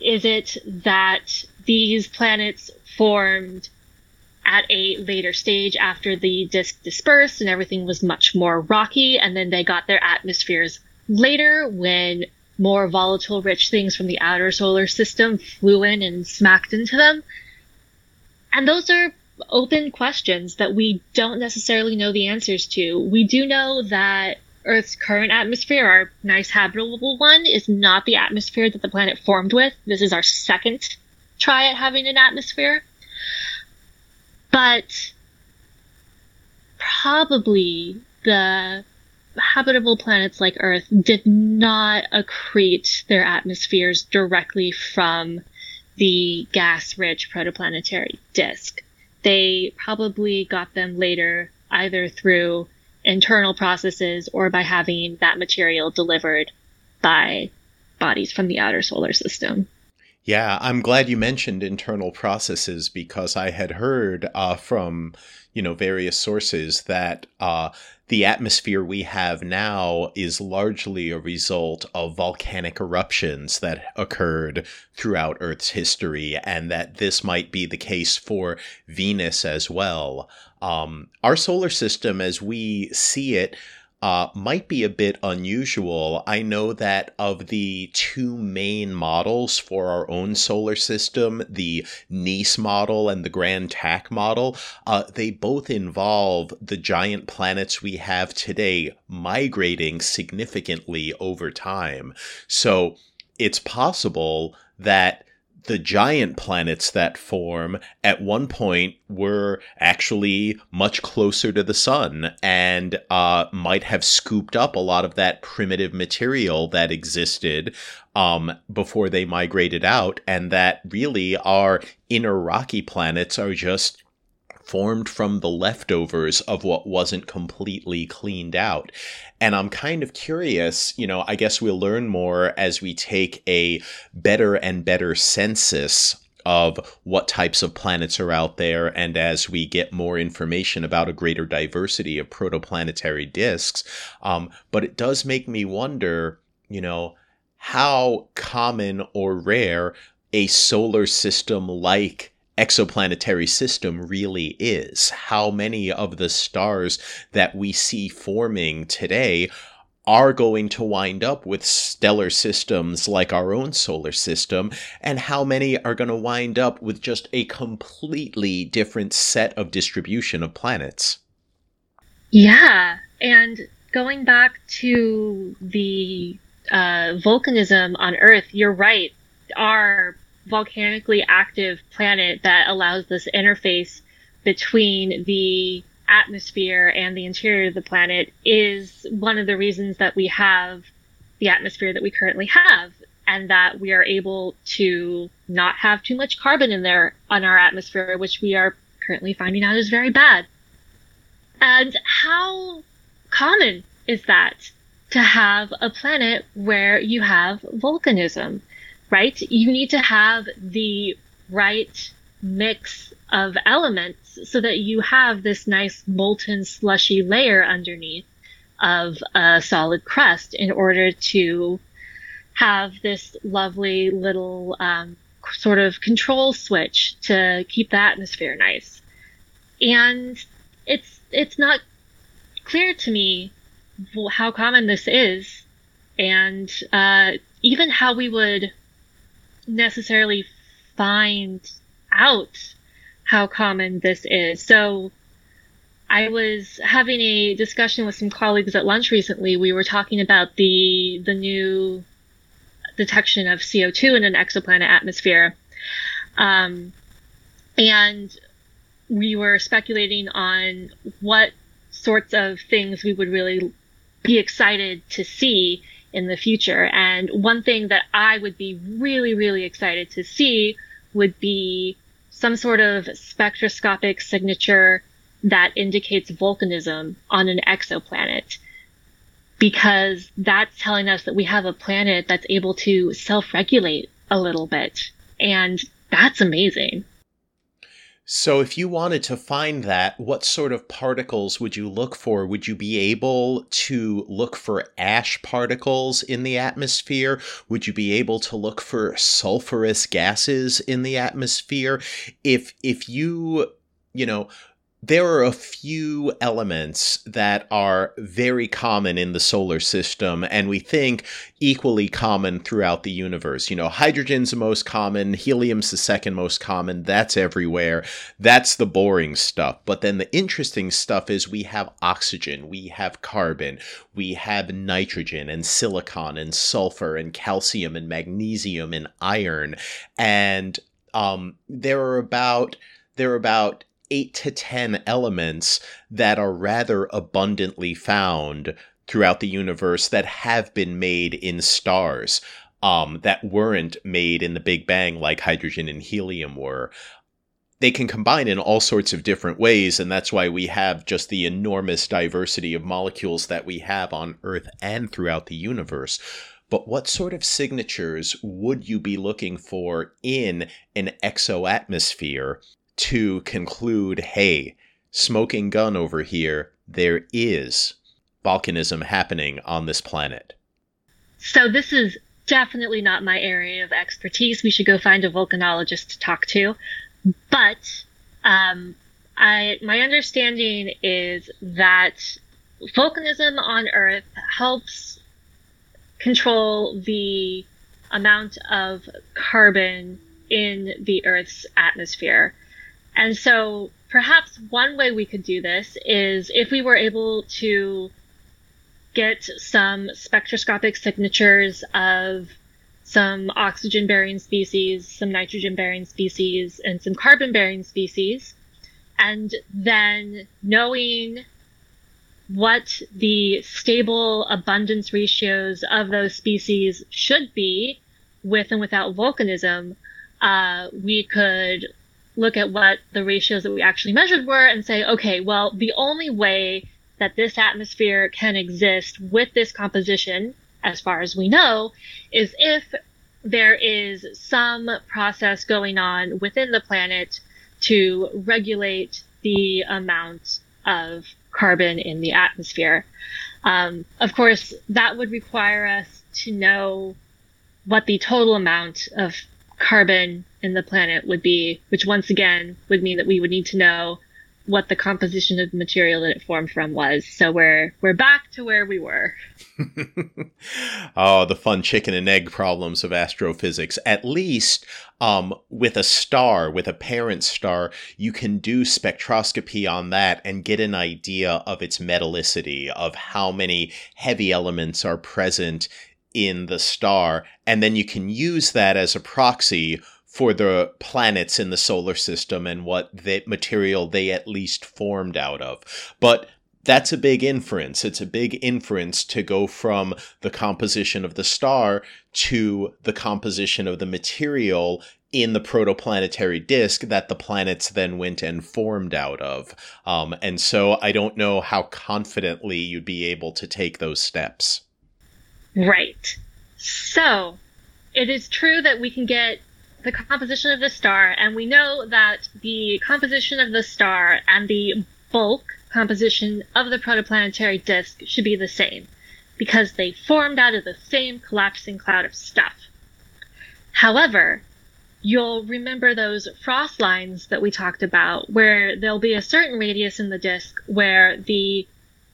is it that these planets formed at a later stage after the disk dispersed and everything was much more rocky, and then they got their atmospheres later when more volatile rich things from the outer solar system flew in and smacked into them? And those are open questions that we don't necessarily know the answers to. We do know that Earth's current atmosphere, our nice habitable one, is not the atmosphere that the planet formed with. This is our second try at having an atmosphere. But probably the habitable planets like Earth did not accrete their atmospheres directly from the gas rich protoplanetary disk. They probably got them later either through internal processes or by having that material delivered by bodies from the outer solar system. Yeah, I'm glad you mentioned internal processes because I had heard uh, from you know various sources that uh, the atmosphere we have now is largely a result of volcanic eruptions that occurred throughout Earth's history, and that this might be the case for Venus as well. Um, our solar system, as we see it, uh, might be a bit unusual. I know that of the two main models for our own solar system, the Nice model and the Grand Tack model, uh, they both involve the giant planets we have today migrating significantly over time. So it's possible that the giant planets that form at one point were actually much closer to the sun and uh, might have scooped up a lot of that primitive material that existed um, before they migrated out, and that really our inner rocky planets are just formed from the leftovers of what wasn't completely cleaned out. And I'm kind of curious, you know, I guess we'll learn more as we take a better and better census of what types of planets are out there and as we get more information about a greater diversity of protoplanetary disks. Um, but it does make me wonder, you know, how common or rare a solar system like exoplanetary system really is. How many of the stars that we see forming today are going to wind up with stellar systems like our own solar system, and how many are going to wind up with just a completely different set of distribution of planets. Yeah, and going back to the uh, volcanism on Earth, you're right. Our volcanically active planet that allows this interface between the atmosphere and the interior of the planet is one of the reasons that we have the atmosphere that we currently have and that we are able to not have too much carbon in there on our atmosphere which we are currently finding out is very bad. And how common is that to have a planet where you have volcanism right? You need to have the right mix of elements so that you have this nice molten slushy layer underneath of a solid crust in order to have this lovely little um, sort of control switch to keep the atmosphere nice. And it's it's not clear to me how common this is, and uh, even how we would necessarily find out how common this is. So I was having a discussion with some colleagues at lunch recently. We were talking about the the new detection of CO2 in an exoplanet atmosphere. Um, and we were speculating on what sorts of things we would really be excited to see in the future. And one thing that I would be really, really excited to see would be some sort of spectroscopic signature that indicates volcanism on an exoplanet. Because that's telling us that we have a planet that's able to self regulate a little bit. And that's amazing. So, if you wanted to find that, what sort of particles would you look for? Would you be able to look for ash particles in the atmosphere? Would you be able to look for sulfurous gases in the atmosphere? If if you, you know, there are a few elements that are very common in the solar system and we think equally common throughout the universe. You know, hydrogen's the most common, helium's the second most common, that's everywhere. That's the boring stuff. But then the interesting stuff is we have oxygen, we have carbon, we have nitrogen and silicon and sulfur and calcium and magnesium and iron. And um, there are about there are about eight to 10 elements that are rather abundantly found throughout the universe that have been made in stars um, that weren't made in the Big Bang like hydrogen and helium were. They can combine in all sorts of different ways, and that's why we have just the enormous diversity of molecules that we have on Earth and throughout the universe. But what sort of signatures would you be looking for in an exoatmosphere to conclude hey, smoking gun over here, there is volcanism happening on this planet. So, this is definitely not my area of expertise. We should go find a volcanologist to talk to. But um, I, my understanding is that volcanism on Earth helps control the amount of carbon in the Earth's atmosphere. And so perhaps one way we could do this is if we were able to get some spectroscopic signatures of some oxygen bearing species, some nitrogen bearing species, and some carbon bearing species. And then knowing what the stable abundance ratios of those species should be with and without volcanism, uh, we could look at what the ratios that we actually measured were and say, okay, well, the only way that this atmosphere can exist with this composition, as far as we know, is if there is some process going on within the planet to regulate the amount of carbon in the atmosphere. Um, of course, that would require us to know what the total amount of carbon in the planet would be, which once again would mean that we would need to know what the composition of the material that it formed from was. So we're we're back to where we were. [laughs] oh, the fun chicken and egg problems of astrophysics. At least um, with a star, with a parent star, you can do spectroscopy on that and get an idea of its metallicity, of how many heavy elements are present in the star, and then you can use that as a proxy for the planets in the solar system and what the material they at least formed out of. But that's a big inference. It's a big inference to go from the composition of the star to the composition of the material in the protoplanetary disk that the planets then went and formed out of. Um, and so I don't know how confidently you'd be able to take those steps. Right. So it is true that we can get the composition of the star, and we know that the composition of the star and the bulk composition of the protoplanetary disk should be the same because they formed out of the same collapsing cloud of stuff. However, you'll remember those frost lines that we talked about where there'll be a certain radius in the disk where the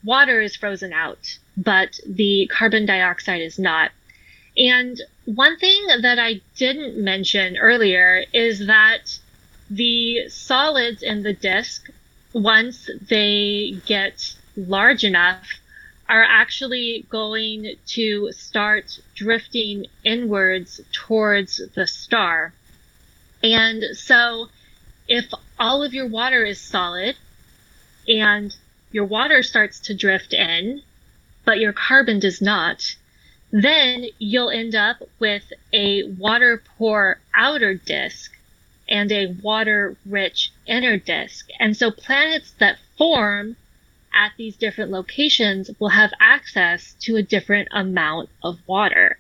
water is frozen out, but the carbon dioxide is not. And one thing that I didn't mention earlier is that the solids in the disk, once they get large enough, are actually going to start drifting inwards towards the star. And so, if all of your water is solid and your water starts to drift in, but your carbon does not, then you'll end up with a water poor outer disk and a water rich inner disk. And so planets that form at these different locations will have access to a different amount of water.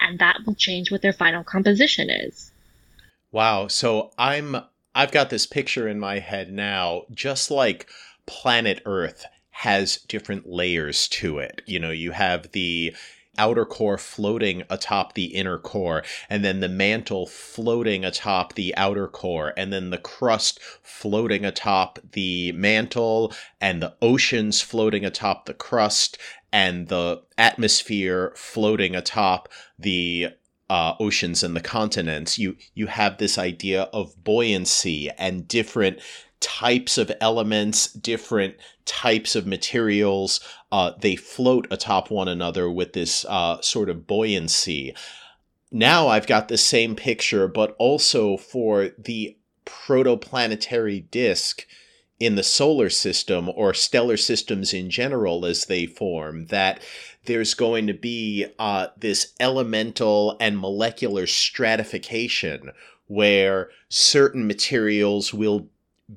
And that will change what their final composition is. Wow. So I'm I've got this picture in my head now, just like planet Earth has different layers to it. You know, you have the outer core floating atop the inner core, and then the mantle floating atop the outer core, and then the crust floating atop the mantle, and the oceans floating atop the crust, and the atmosphere floating atop the uh, oceans and the continents. You you have this idea of buoyancy and different types of elements, different types of materials. Uh, they float atop one another with this uh, sort of buoyancy. Now I've got the same picture, but also for the protoplanetary disk in the solar system or stellar systems in general as they form, that there's going to be uh, this elemental and molecular stratification where certain materials will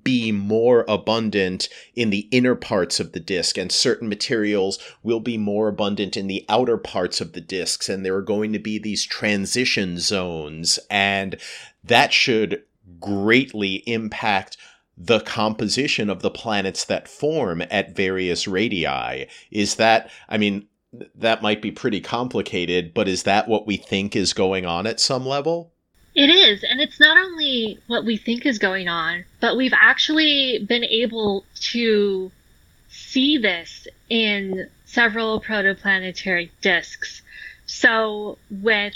be more abundant in the inner parts of the disk, and certain materials will be more abundant in the outer parts of the disks, and there are going to be these transition zones, and that should greatly impact the composition of the planets that form at various radii. Is that, I mean, that might be pretty complicated, but is that what we think is going on at some level? It is, and it's not only what we think is going on, but we've actually been able to see this in several protoplanetary disks. So, with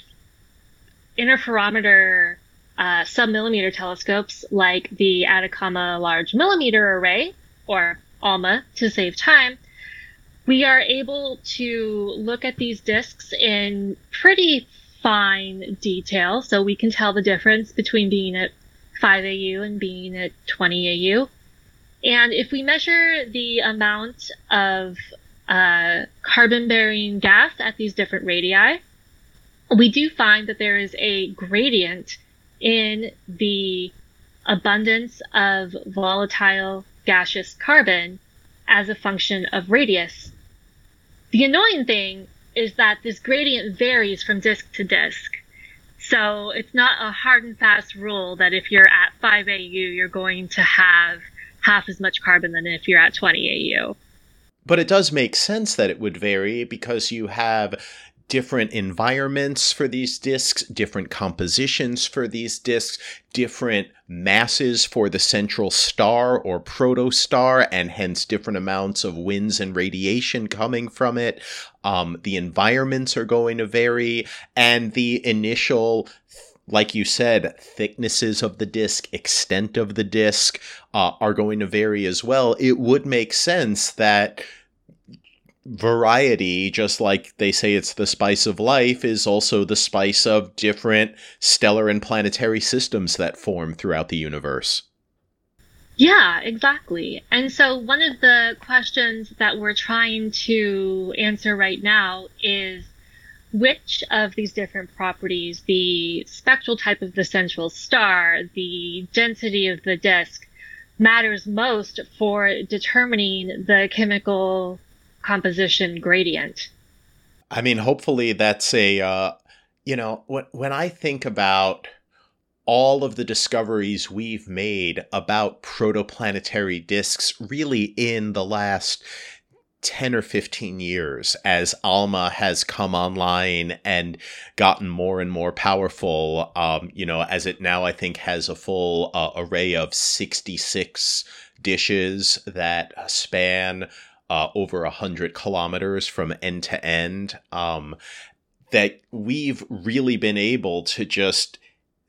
interferometer uh, submillimeter telescopes like the Atacama Large Millimeter Array, or ALMA to save time, we are able to look at these disks in pretty fine detail, so we can tell the difference between being at 5 AU and being at 20 AU. And if we measure the amount of uh, carbon bearing gas at these different radii, we do find that there is a gradient in the abundance of volatile gaseous carbon as a function of radius. The annoying thing is that this gradient varies from disk to disk. So it's not a hard and fast rule that if you're at 5 AU, you're going to have half as much carbon than if you're at 20 AU. But it does make sense that it would vary because you have different environments for these disks, different compositions for these disks, different masses for the central star or protostar, and hence different amounts of winds and radiation coming from it. Um, the environments are going to vary, and the initial like you said, thicknesses of the disk, extent of the disk uh, are going to vary as well. It would make sense that variety, just like they say it's the spice of life, is also the spice of different stellar and planetary systems that form throughout the universe. Yeah, exactly. And so, one of the questions that we're trying to answer right now is which of these different properties, the spectral type of the central star, the density of the disk, matters most for determining the chemical composition gradient. I mean, hopefully that's a, uh, you know, when, when I think about all of the discoveries we've made about protoplanetary disks really in the last 10 or 15 years as ALMA has come online and gotten more and more powerful. Um, you know, as it now, I think, has a full uh, array of 66 dishes that span uh, over a hundred kilometers from end to end. Um, that we've really been able to just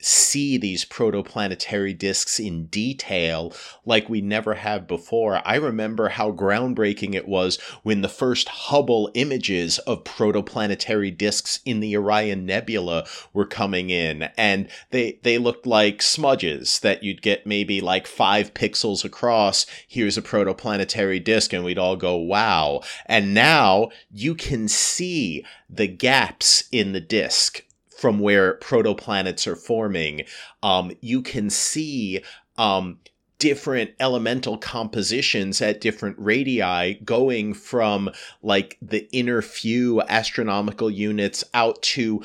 see these protoplanetary disks in detail like we never have before. I remember how groundbreaking it was when the first Hubble images of protoplanetary disks in the Orion Nebula were coming in and they they looked like smudges that you'd get maybe like 5 pixels across. Here's a protoplanetary disk and we'd all go wow. And now you can see the gaps in the disk from where protoplanets are forming, um, you can see um, different elemental compositions at different radii going from like the inner few astronomical units out to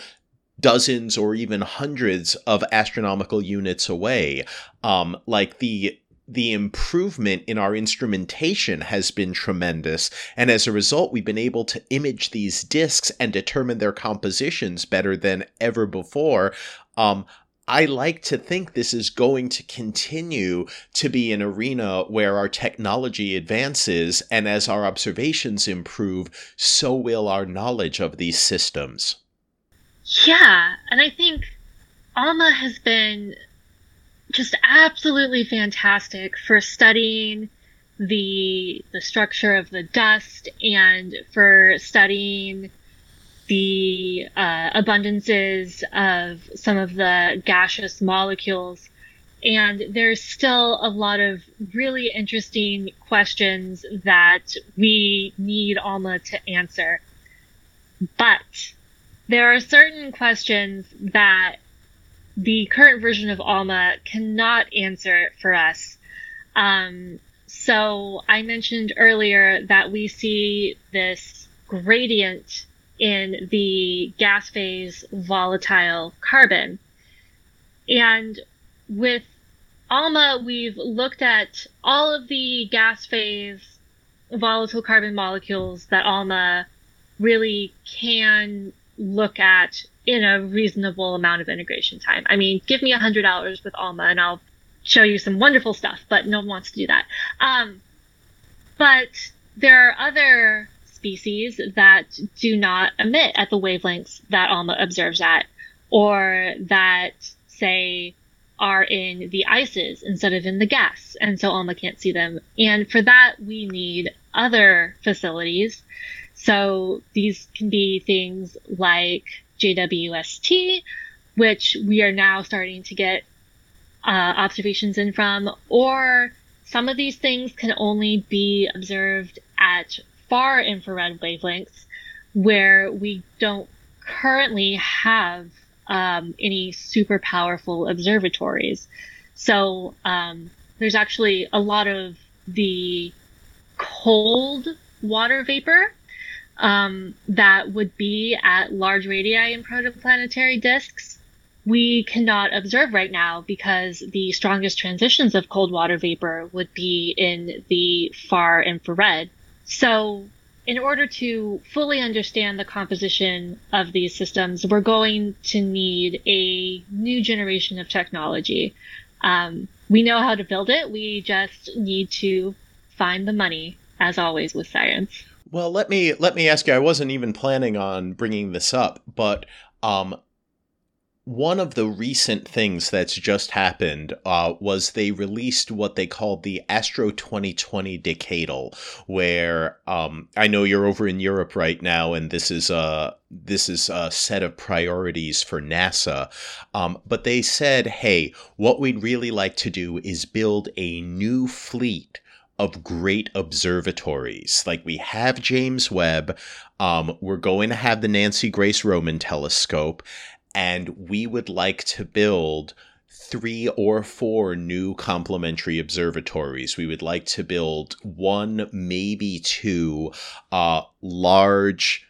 dozens or even hundreds of astronomical units away. Um, like the the improvement in our instrumentation has been tremendous. And as a result, we've been able to image these disks and determine their compositions better than ever before. Um, I like to think this is going to continue to be an arena where our technology advances, and as our observations improve, so will our knowledge of these systems. Yeah, and I think ALMA has been just absolutely fantastic for studying the the structure of the dust and for studying the uh, abundances of some of the gaseous molecules. And there's still a lot of really interesting questions that we need ALMA to answer. But there are certain questions that the current version of Alma cannot answer for us. Um, so I mentioned earlier that we see this gradient in the gas phase volatile carbon. And with ALMA, we've looked at all of the gas phase volatile carbon molecules that ALMA really can look at in a reasonable amount of integration time. I mean, give me a hundred hours with Alma and I'll show you some wonderful stuff, but no one wants to do that. Um, but there are other species that do not emit at the wavelengths that Alma observes at, or that say are in the ices instead of in the gas, and so Alma can't see them. And for that, we need other facilities. So these can be things like JWST, which we are now starting to get uh, observations in from, or some of these things can only be observed at far infrared wavelengths where we don't currently have um, any super powerful observatories. So um, there's actually a lot of the cold water vapor um, that would be at large radii in protoplanetary disks, we cannot observe right now because the strongest transitions of cold water vapor would be in the far infrared. So in order to fully understand the composition of these systems, we're going to need a new generation of technology. Um, we know how to build it. We just need to find the money, as always with science. Well, let me let me ask you. I wasn't even planning on bringing this up, but um, one of the recent things that's just happened uh, was they released what they called the Astro 2020 Decadal, where um, I know you're over in Europe right now, and this is a this is a set of priorities for NASA. Um, but they said, hey, what we'd really like to do is build a new fleet of great observatories. Like we have James Webb, um, we're going to have the Nancy Grace Roman telescope, and we would like to build three or four new complementary observatories. We would like to build one, maybe two uh, large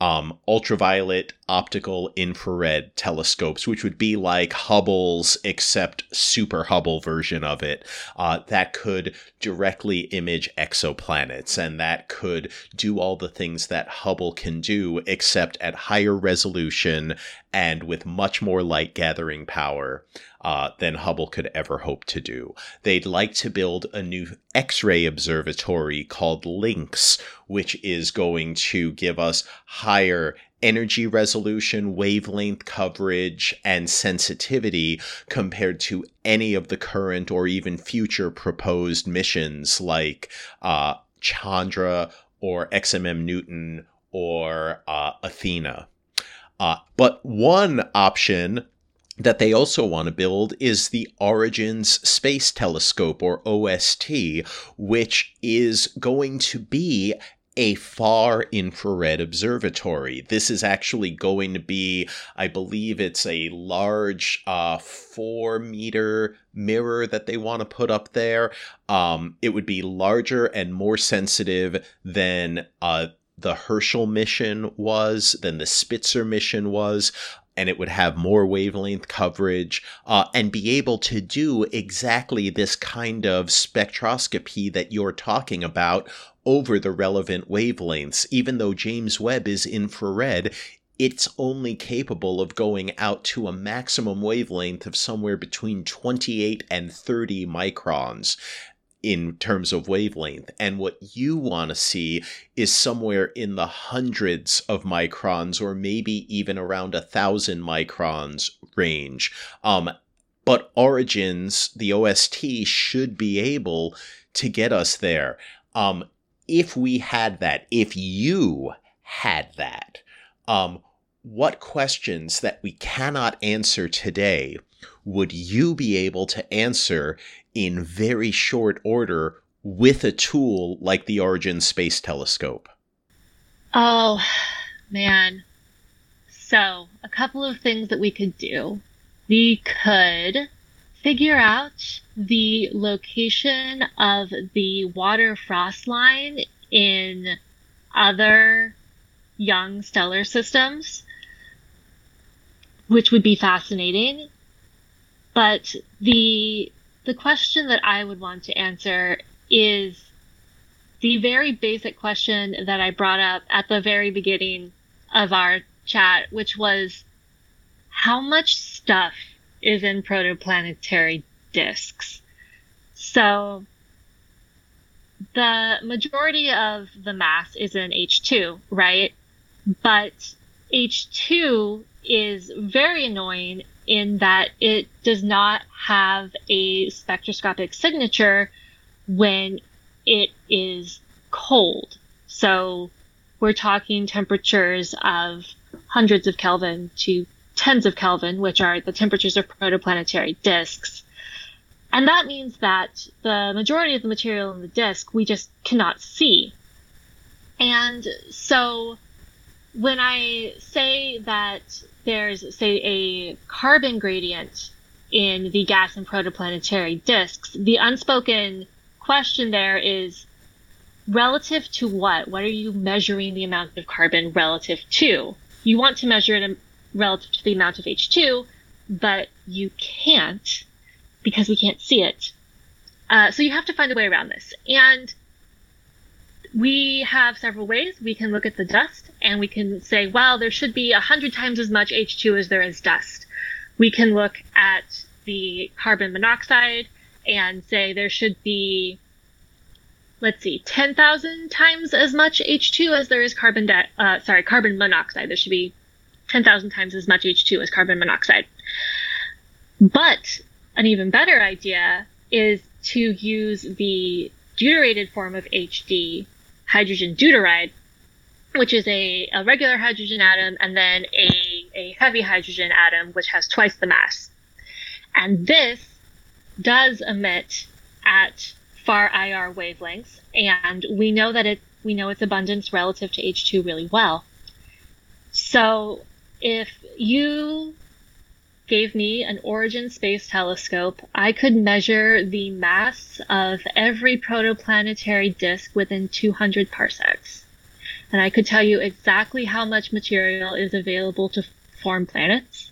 um, ultraviolet optical infrared telescopes, which would be like Hubble's, except super Hubble version of it, uh, that could directly image exoplanets and that could do all the things that Hubble can do, except at higher resolution and with much more light gathering power uh, than Hubble could ever hope to do. They'd like to build a new X ray observatory called Lynx, which is going to give us higher energy resolution, wavelength coverage, and sensitivity compared to any of the current or even future proposed missions like uh, Chandra or XMM Newton or uh, Athena. Uh, but one option that they also want to build is the Origins Space Telescope, or OST, which is going to be a far infrared observatory. This is actually going to be, I believe it's a large uh, four meter mirror that they want to put up there. Um, it would be larger and more sensitive than uh, the Herschel mission was, than the Spitzer mission was and it would have more wavelength coverage uh, and be able to do exactly this kind of spectroscopy that you're talking about over the relevant wavelengths. Even though James Webb is infrared, it's only capable of going out to a maximum wavelength of somewhere between 28 and 30 microns in terms of wavelength. And what you want to see is somewhere in the hundreds of microns or maybe even around a thousand microns range. Um, but Origins, the OST, should be able to get us there. Um, if we had that, if you had that, um, what questions that we cannot answer today would you be able to answer in very short order with a tool like the Origin Space Telescope? Oh, man. So, a couple of things that we could do. We could figure out the location of the water frost line in other young stellar systems, which would be fascinating. But the the question that I would want to answer is the very basic question that I brought up at the very beginning of our chat, which was how much stuff is in protoplanetary disks? So the majority of the mass is in H2, right? But H2 is very annoying in that it does not have a spectroscopic signature when it is cold. So we're talking temperatures of hundreds of Kelvin to tens of Kelvin, which are the temperatures of protoplanetary disks. And that means that the majority of the material in the disk we just cannot see. And so when I say that there's, say, a carbon gradient in the gas and protoplanetary disks, the unspoken question there is relative to what? What are you measuring the amount of carbon relative to? You want to measure it relative to the amount of H2, but you can't because we can't see it. Uh, so you have to find a way around this. And we have several ways. We can look at the dust and we can say, well, there should be 100 times as much H2 as there is dust. We can look at the carbon monoxide and say there should be, let's see, 10,000 times as much H2 as there is carbon, di- uh, sorry, carbon monoxide. There should be 10,000 times as much H2 as carbon monoxide. But an even better idea is to use the deuterated form of HD, hydrogen deuteride, which is a, a regular hydrogen atom and then a, a heavy hydrogen atom, which has twice the mass. And this does emit at far IR wavelengths, and we know that it we know its abundance relative to H2 really well. So if you gave me an Origin Space Telescope, I could measure the mass of every protoplanetary disk within 200 parsecs. And I could tell you exactly how much material is available to form planets.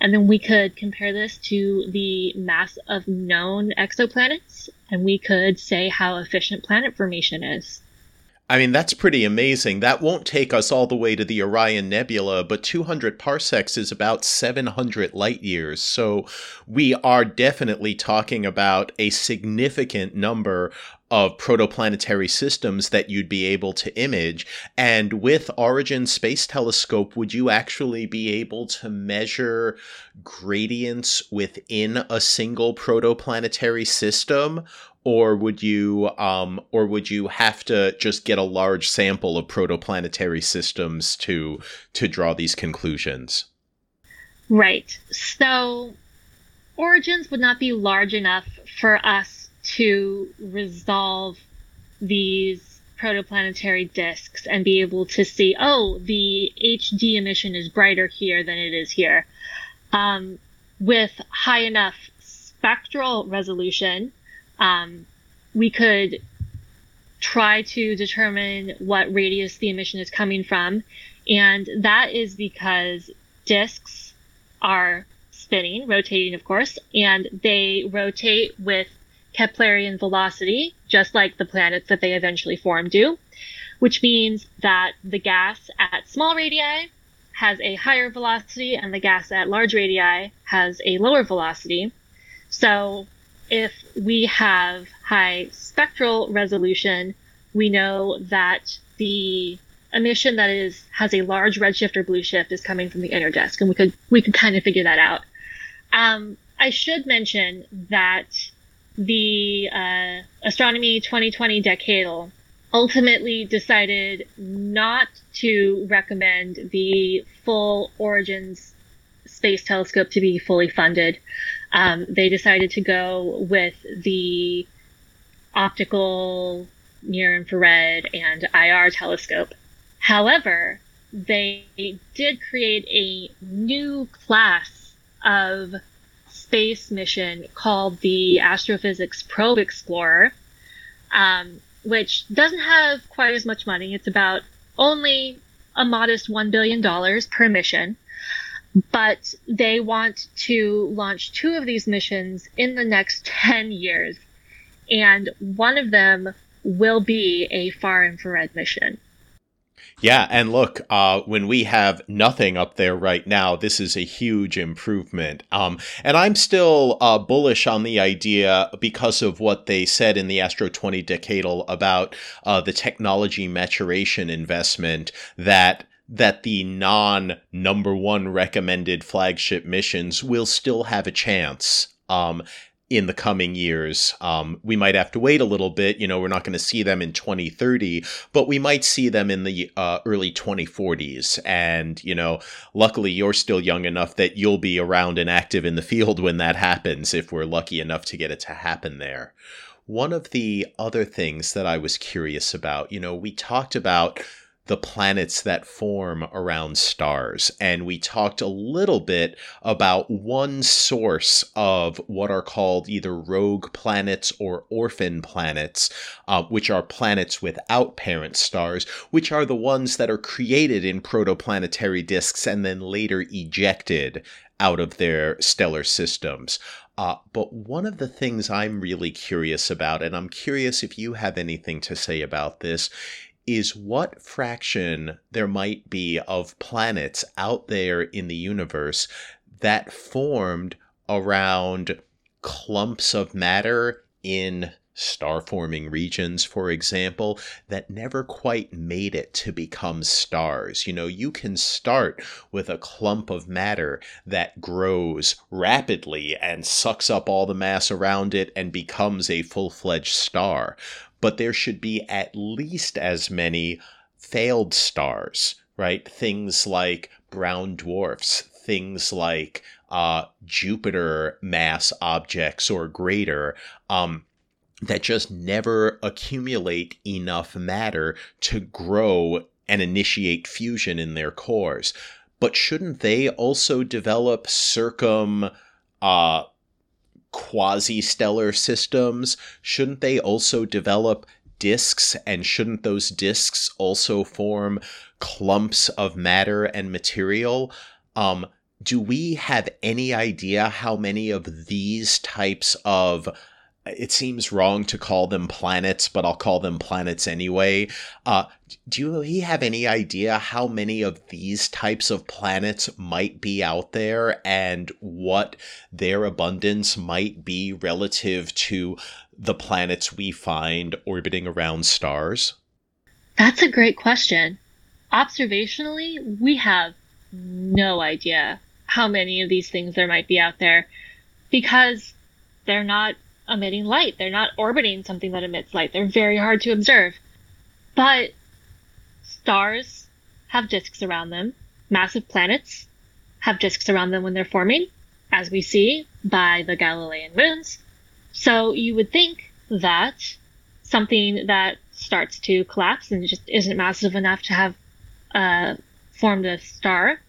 And then we could compare this to the mass of known exoplanets, and we could say how efficient planet formation is. I mean, that's pretty amazing. That won't take us all the way to the Orion Nebula, but 200 parsecs is about 700 light years. So we are definitely talking about a significant number of protoplanetary systems that you'd be able to image. And with Origin Space Telescope, would you actually be able to measure gradients within a single protoplanetary system? or would you um, or would you have to just get a large sample of protoplanetary systems to to draw these conclusions? Right. So origins would not be large enough for us to resolve these protoplanetary disks and be able to see, oh, the HD emission is brighter here than it is here. Um, with high enough spectral resolution, um, we could try to determine what radius the emission is coming from. And that is because disks are spinning, rotating, of course, and they rotate with Keplerian velocity, just like the planets that they eventually form do, which means that the gas at small radii has a higher velocity and the gas at large radii has a lower velocity. So if we have high spectral resolution, we know that the emission that is has a large redshift or blue shift is coming from the inner disk, and we could we could kind of figure that out. Um, I should mention that the uh, Astronomy 2020 Decadal ultimately decided not to recommend the full Origins Space Telescope to be fully funded um, they decided to go with the optical near infrared and IR telescope. However, they did create a new class of space mission called the Astrophysics Probe Explorer, um, which doesn't have quite as much money. It's about only a modest $1 billion per mission but they want to launch two of these missions in the next 10 years. And one of them will be a far infrared mission. Yeah, and look, uh, when we have nothing up there right now, this is a huge improvement. Um, and I'm still uh, bullish on the idea because of what they said in the Astro 20 Decadal about uh, the technology maturation investment that that the non number one recommended flagship missions will still have a chance um, in the coming years. Um, we might have to wait a little bit. You know, we're not going to see them in 2030, but we might see them in the uh, early 2040s. And, you know, luckily you're still young enough that you'll be around and active in the field when that happens, if we're lucky enough to get it to happen there. One of the other things that I was curious about, you know, we talked about the planets that form around stars. And we talked a little bit about one source of what are called either rogue planets or orphan planets, uh, which are planets without parent stars, which are the ones that are created in protoplanetary disks and then later ejected out of their stellar systems. Uh, but one of the things I'm really curious about, and I'm curious if you have anything to say about this, is what fraction there might be of planets out there in the universe that formed around clumps of matter in star forming regions, for example, that never quite made it to become stars. You know, you can start with a clump of matter that grows rapidly and sucks up all the mass around it and becomes a full fledged star. But there should be at least as many failed stars, right? Things like brown dwarfs, things like uh, Jupiter mass objects or greater. Um, that just never accumulate enough matter to grow and initiate fusion in their cores. But shouldn't they also develop circum uh, quasi stellar systems? Shouldn't they also develop disks? And shouldn't those disks also form clumps of matter and material? Um, do we have any idea how many of these types of it seems wrong to call them planets, but I'll call them planets anyway. Uh, do you have any idea how many of these types of planets might be out there and what their abundance might be relative to the planets we find orbiting around stars? That's a great question. Observationally, we have no idea how many of these things there might be out there because they're not emitting light. They're not orbiting something that emits light. They're very hard to observe. But stars have disks around them. Massive planets have disks around them when they're forming, as we see by the Galilean moons. So you would think that something that starts to collapse and just isn't massive enough to have uh, formed a star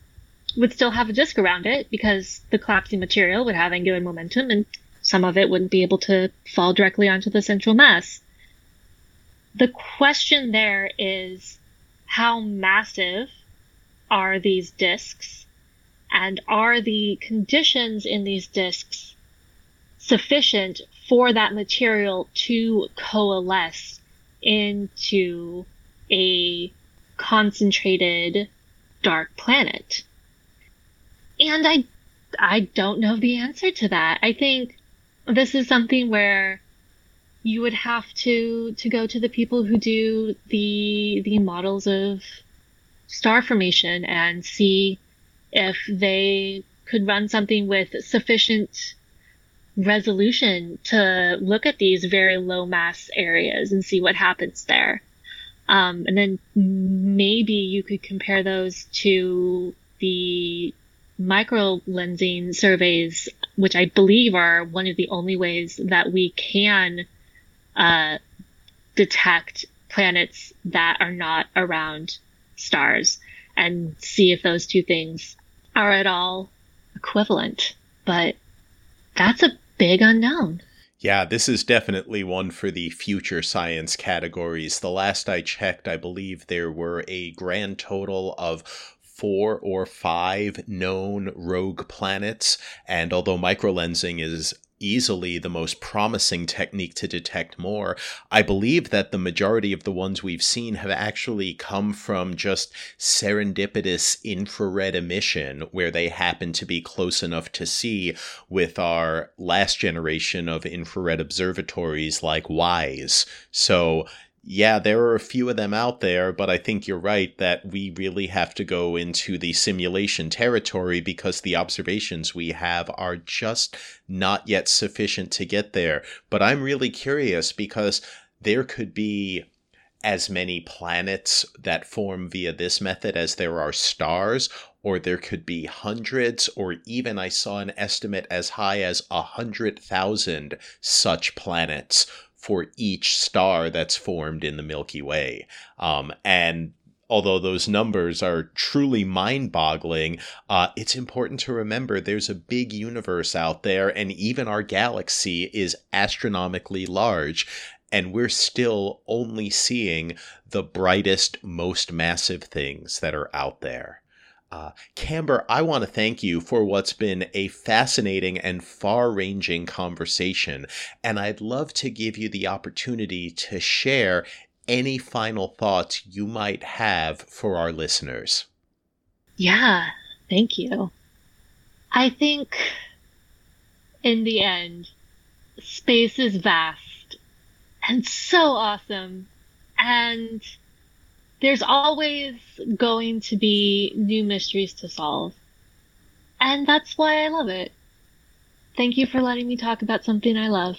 would still have a disk around it because the collapsing material would have angular momentum and some of it wouldn't be able to fall directly onto the central mass. The question there is how massive are these disks and are the conditions in these disks sufficient for that material to coalesce into a concentrated dark planet? And I I don't know the answer to that. I think this is something where you would have to to go to the people who do the the models of star formation and see if they could run something with sufficient resolution to look at these very low mass areas and see what happens there. Um, and then maybe you could compare those to the micro lensing surveys, which I believe are one of the only ways that we can uh, detect planets that are not around stars and see if those two things are at all equivalent. But that's a big unknown. Yeah, this is definitely one for the future science categories. The last I checked, I believe there were a grand total of four or five known rogue planets, and although microlensing is easily the most promising technique to detect more. I believe that the majority of the ones we've seen have actually come from just serendipitous infrared emission, where they happen to be close enough to see with our last generation of infrared observatories like WISE. So yeah, there are a few of them out there, but I think you're right that we really have to go into the simulation territory because the observations we have are just not yet sufficient to get there. But I'm really curious because there could be as many planets that form via this method as there are stars, or there could be hundreds, or even I saw an estimate as high as a hundred thousand such planets for each star that's formed in the Milky Way. Um, and although those numbers are truly mind boggling, uh, it's important to remember there's a big universe out there, and even our galaxy is astronomically large. And we're still only seeing the brightest, most massive things that are out there. Uh, Kamber, I want to thank you for what's been a fascinating and far ranging conversation. And I'd love to give you the opportunity to share any final thoughts you might have for our listeners. Yeah, thank you. I think in the end, space is vast and so awesome. And there's always going to be new mysteries to solve. And that's why I love it. Thank you for letting me talk about something I love.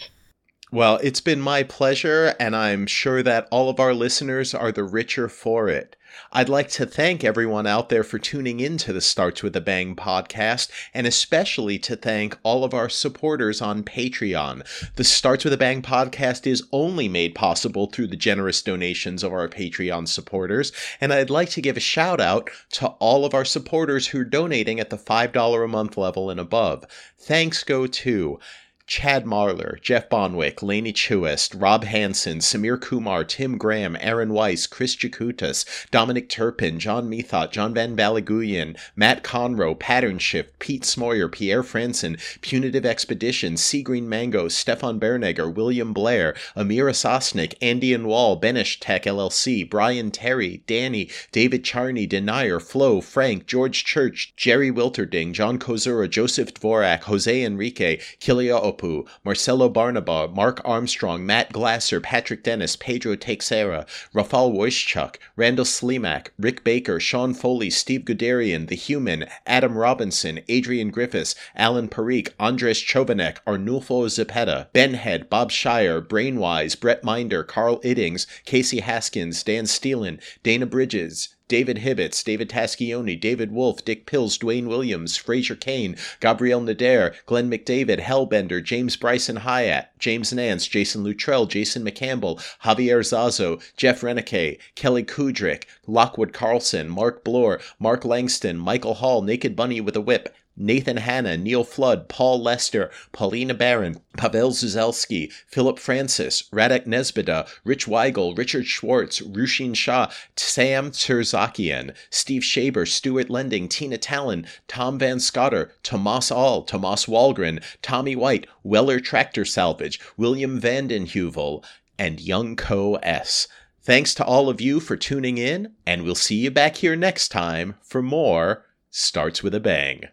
Well, it's been my pleasure, and I'm sure that all of our listeners are the richer for it. I'd like to thank everyone out there for tuning in to the Starts with a Bang podcast, and especially to thank all of our supporters on Patreon. The Starts with a Bang podcast is only made possible through the generous donations of our Patreon supporters, and I'd like to give a shout out to all of our supporters who are donating at the $5 a month level and above. Thanks go to Chad Marler, Jeff Bonwick, Laney Chuist, Rob Hansen, Samir Kumar, Tim Graham, Aaron Weiss, Chris Jakutas, Dominic Turpin, John Methot, John Van Balaguyan, Matt Conroe, Pattern Shift, Pete Smoyer, Pierre Franson, Punitive Expedition, Sea Green Mango, Stefan Bernegger, William Blair, Amira Sosnick, Andy and Wall, Benish Tech LLC, Brian Terry, Danny, David Charney, Denier, Flo, Frank, George Church, Jerry Wilterding, John Kozura, Joseph Dvorak, Jose Enrique, Kilia Marcelo Barnaba, Mark Armstrong, Matt Glasser, Patrick Dennis, Pedro Teixeira, Rafal Wojciech, Randall Slimak, Rick Baker, Sean Foley, Steve Guderian, The Human, Adam Robinson, Adrian Griffiths, Alan Parikh, Andres Chovanek, Arnulfo Zepeda, Ben Head, Bob Shire, Brainwise, Brett Minder, Carl Iddings, Casey Haskins, Dan Steelan, Dana Bridges, David Hibbets, David Taschioni, David Wolf, Dick Pills, Dwayne Williams, Fraser Kane, Gabriel Nader, Glenn McDavid, Hellbender, James Bryson Hyatt, James Nance, Jason Luttrell, Jason McCampbell, Javier Zazo, Jeff Renike, Kelly Kudrick, Lockwood Carlson, Mark Bloor, Mark Langston, Michael Hall, Naked Bunny with a Whip, Nathan Hanna, Neil Flood, Paul Lester, Paulina Barron, Pavel Zuzelski, Philip Francis, Radek Nesbida, Rich Weigel, Richard Schwartz, Rushin Shah, Sam Terzakian, Steve Shaber, Stuart Lending, Tina Tallon, Tom Van Scotter, Tomas All, Tomas Walgren, Tommy White, Weller Tractor Salvage, William Vandenhuvel, and Young Co. S. Thanks to all of you for tuning in, and we'll see you back here next time for more Starts with a Bang.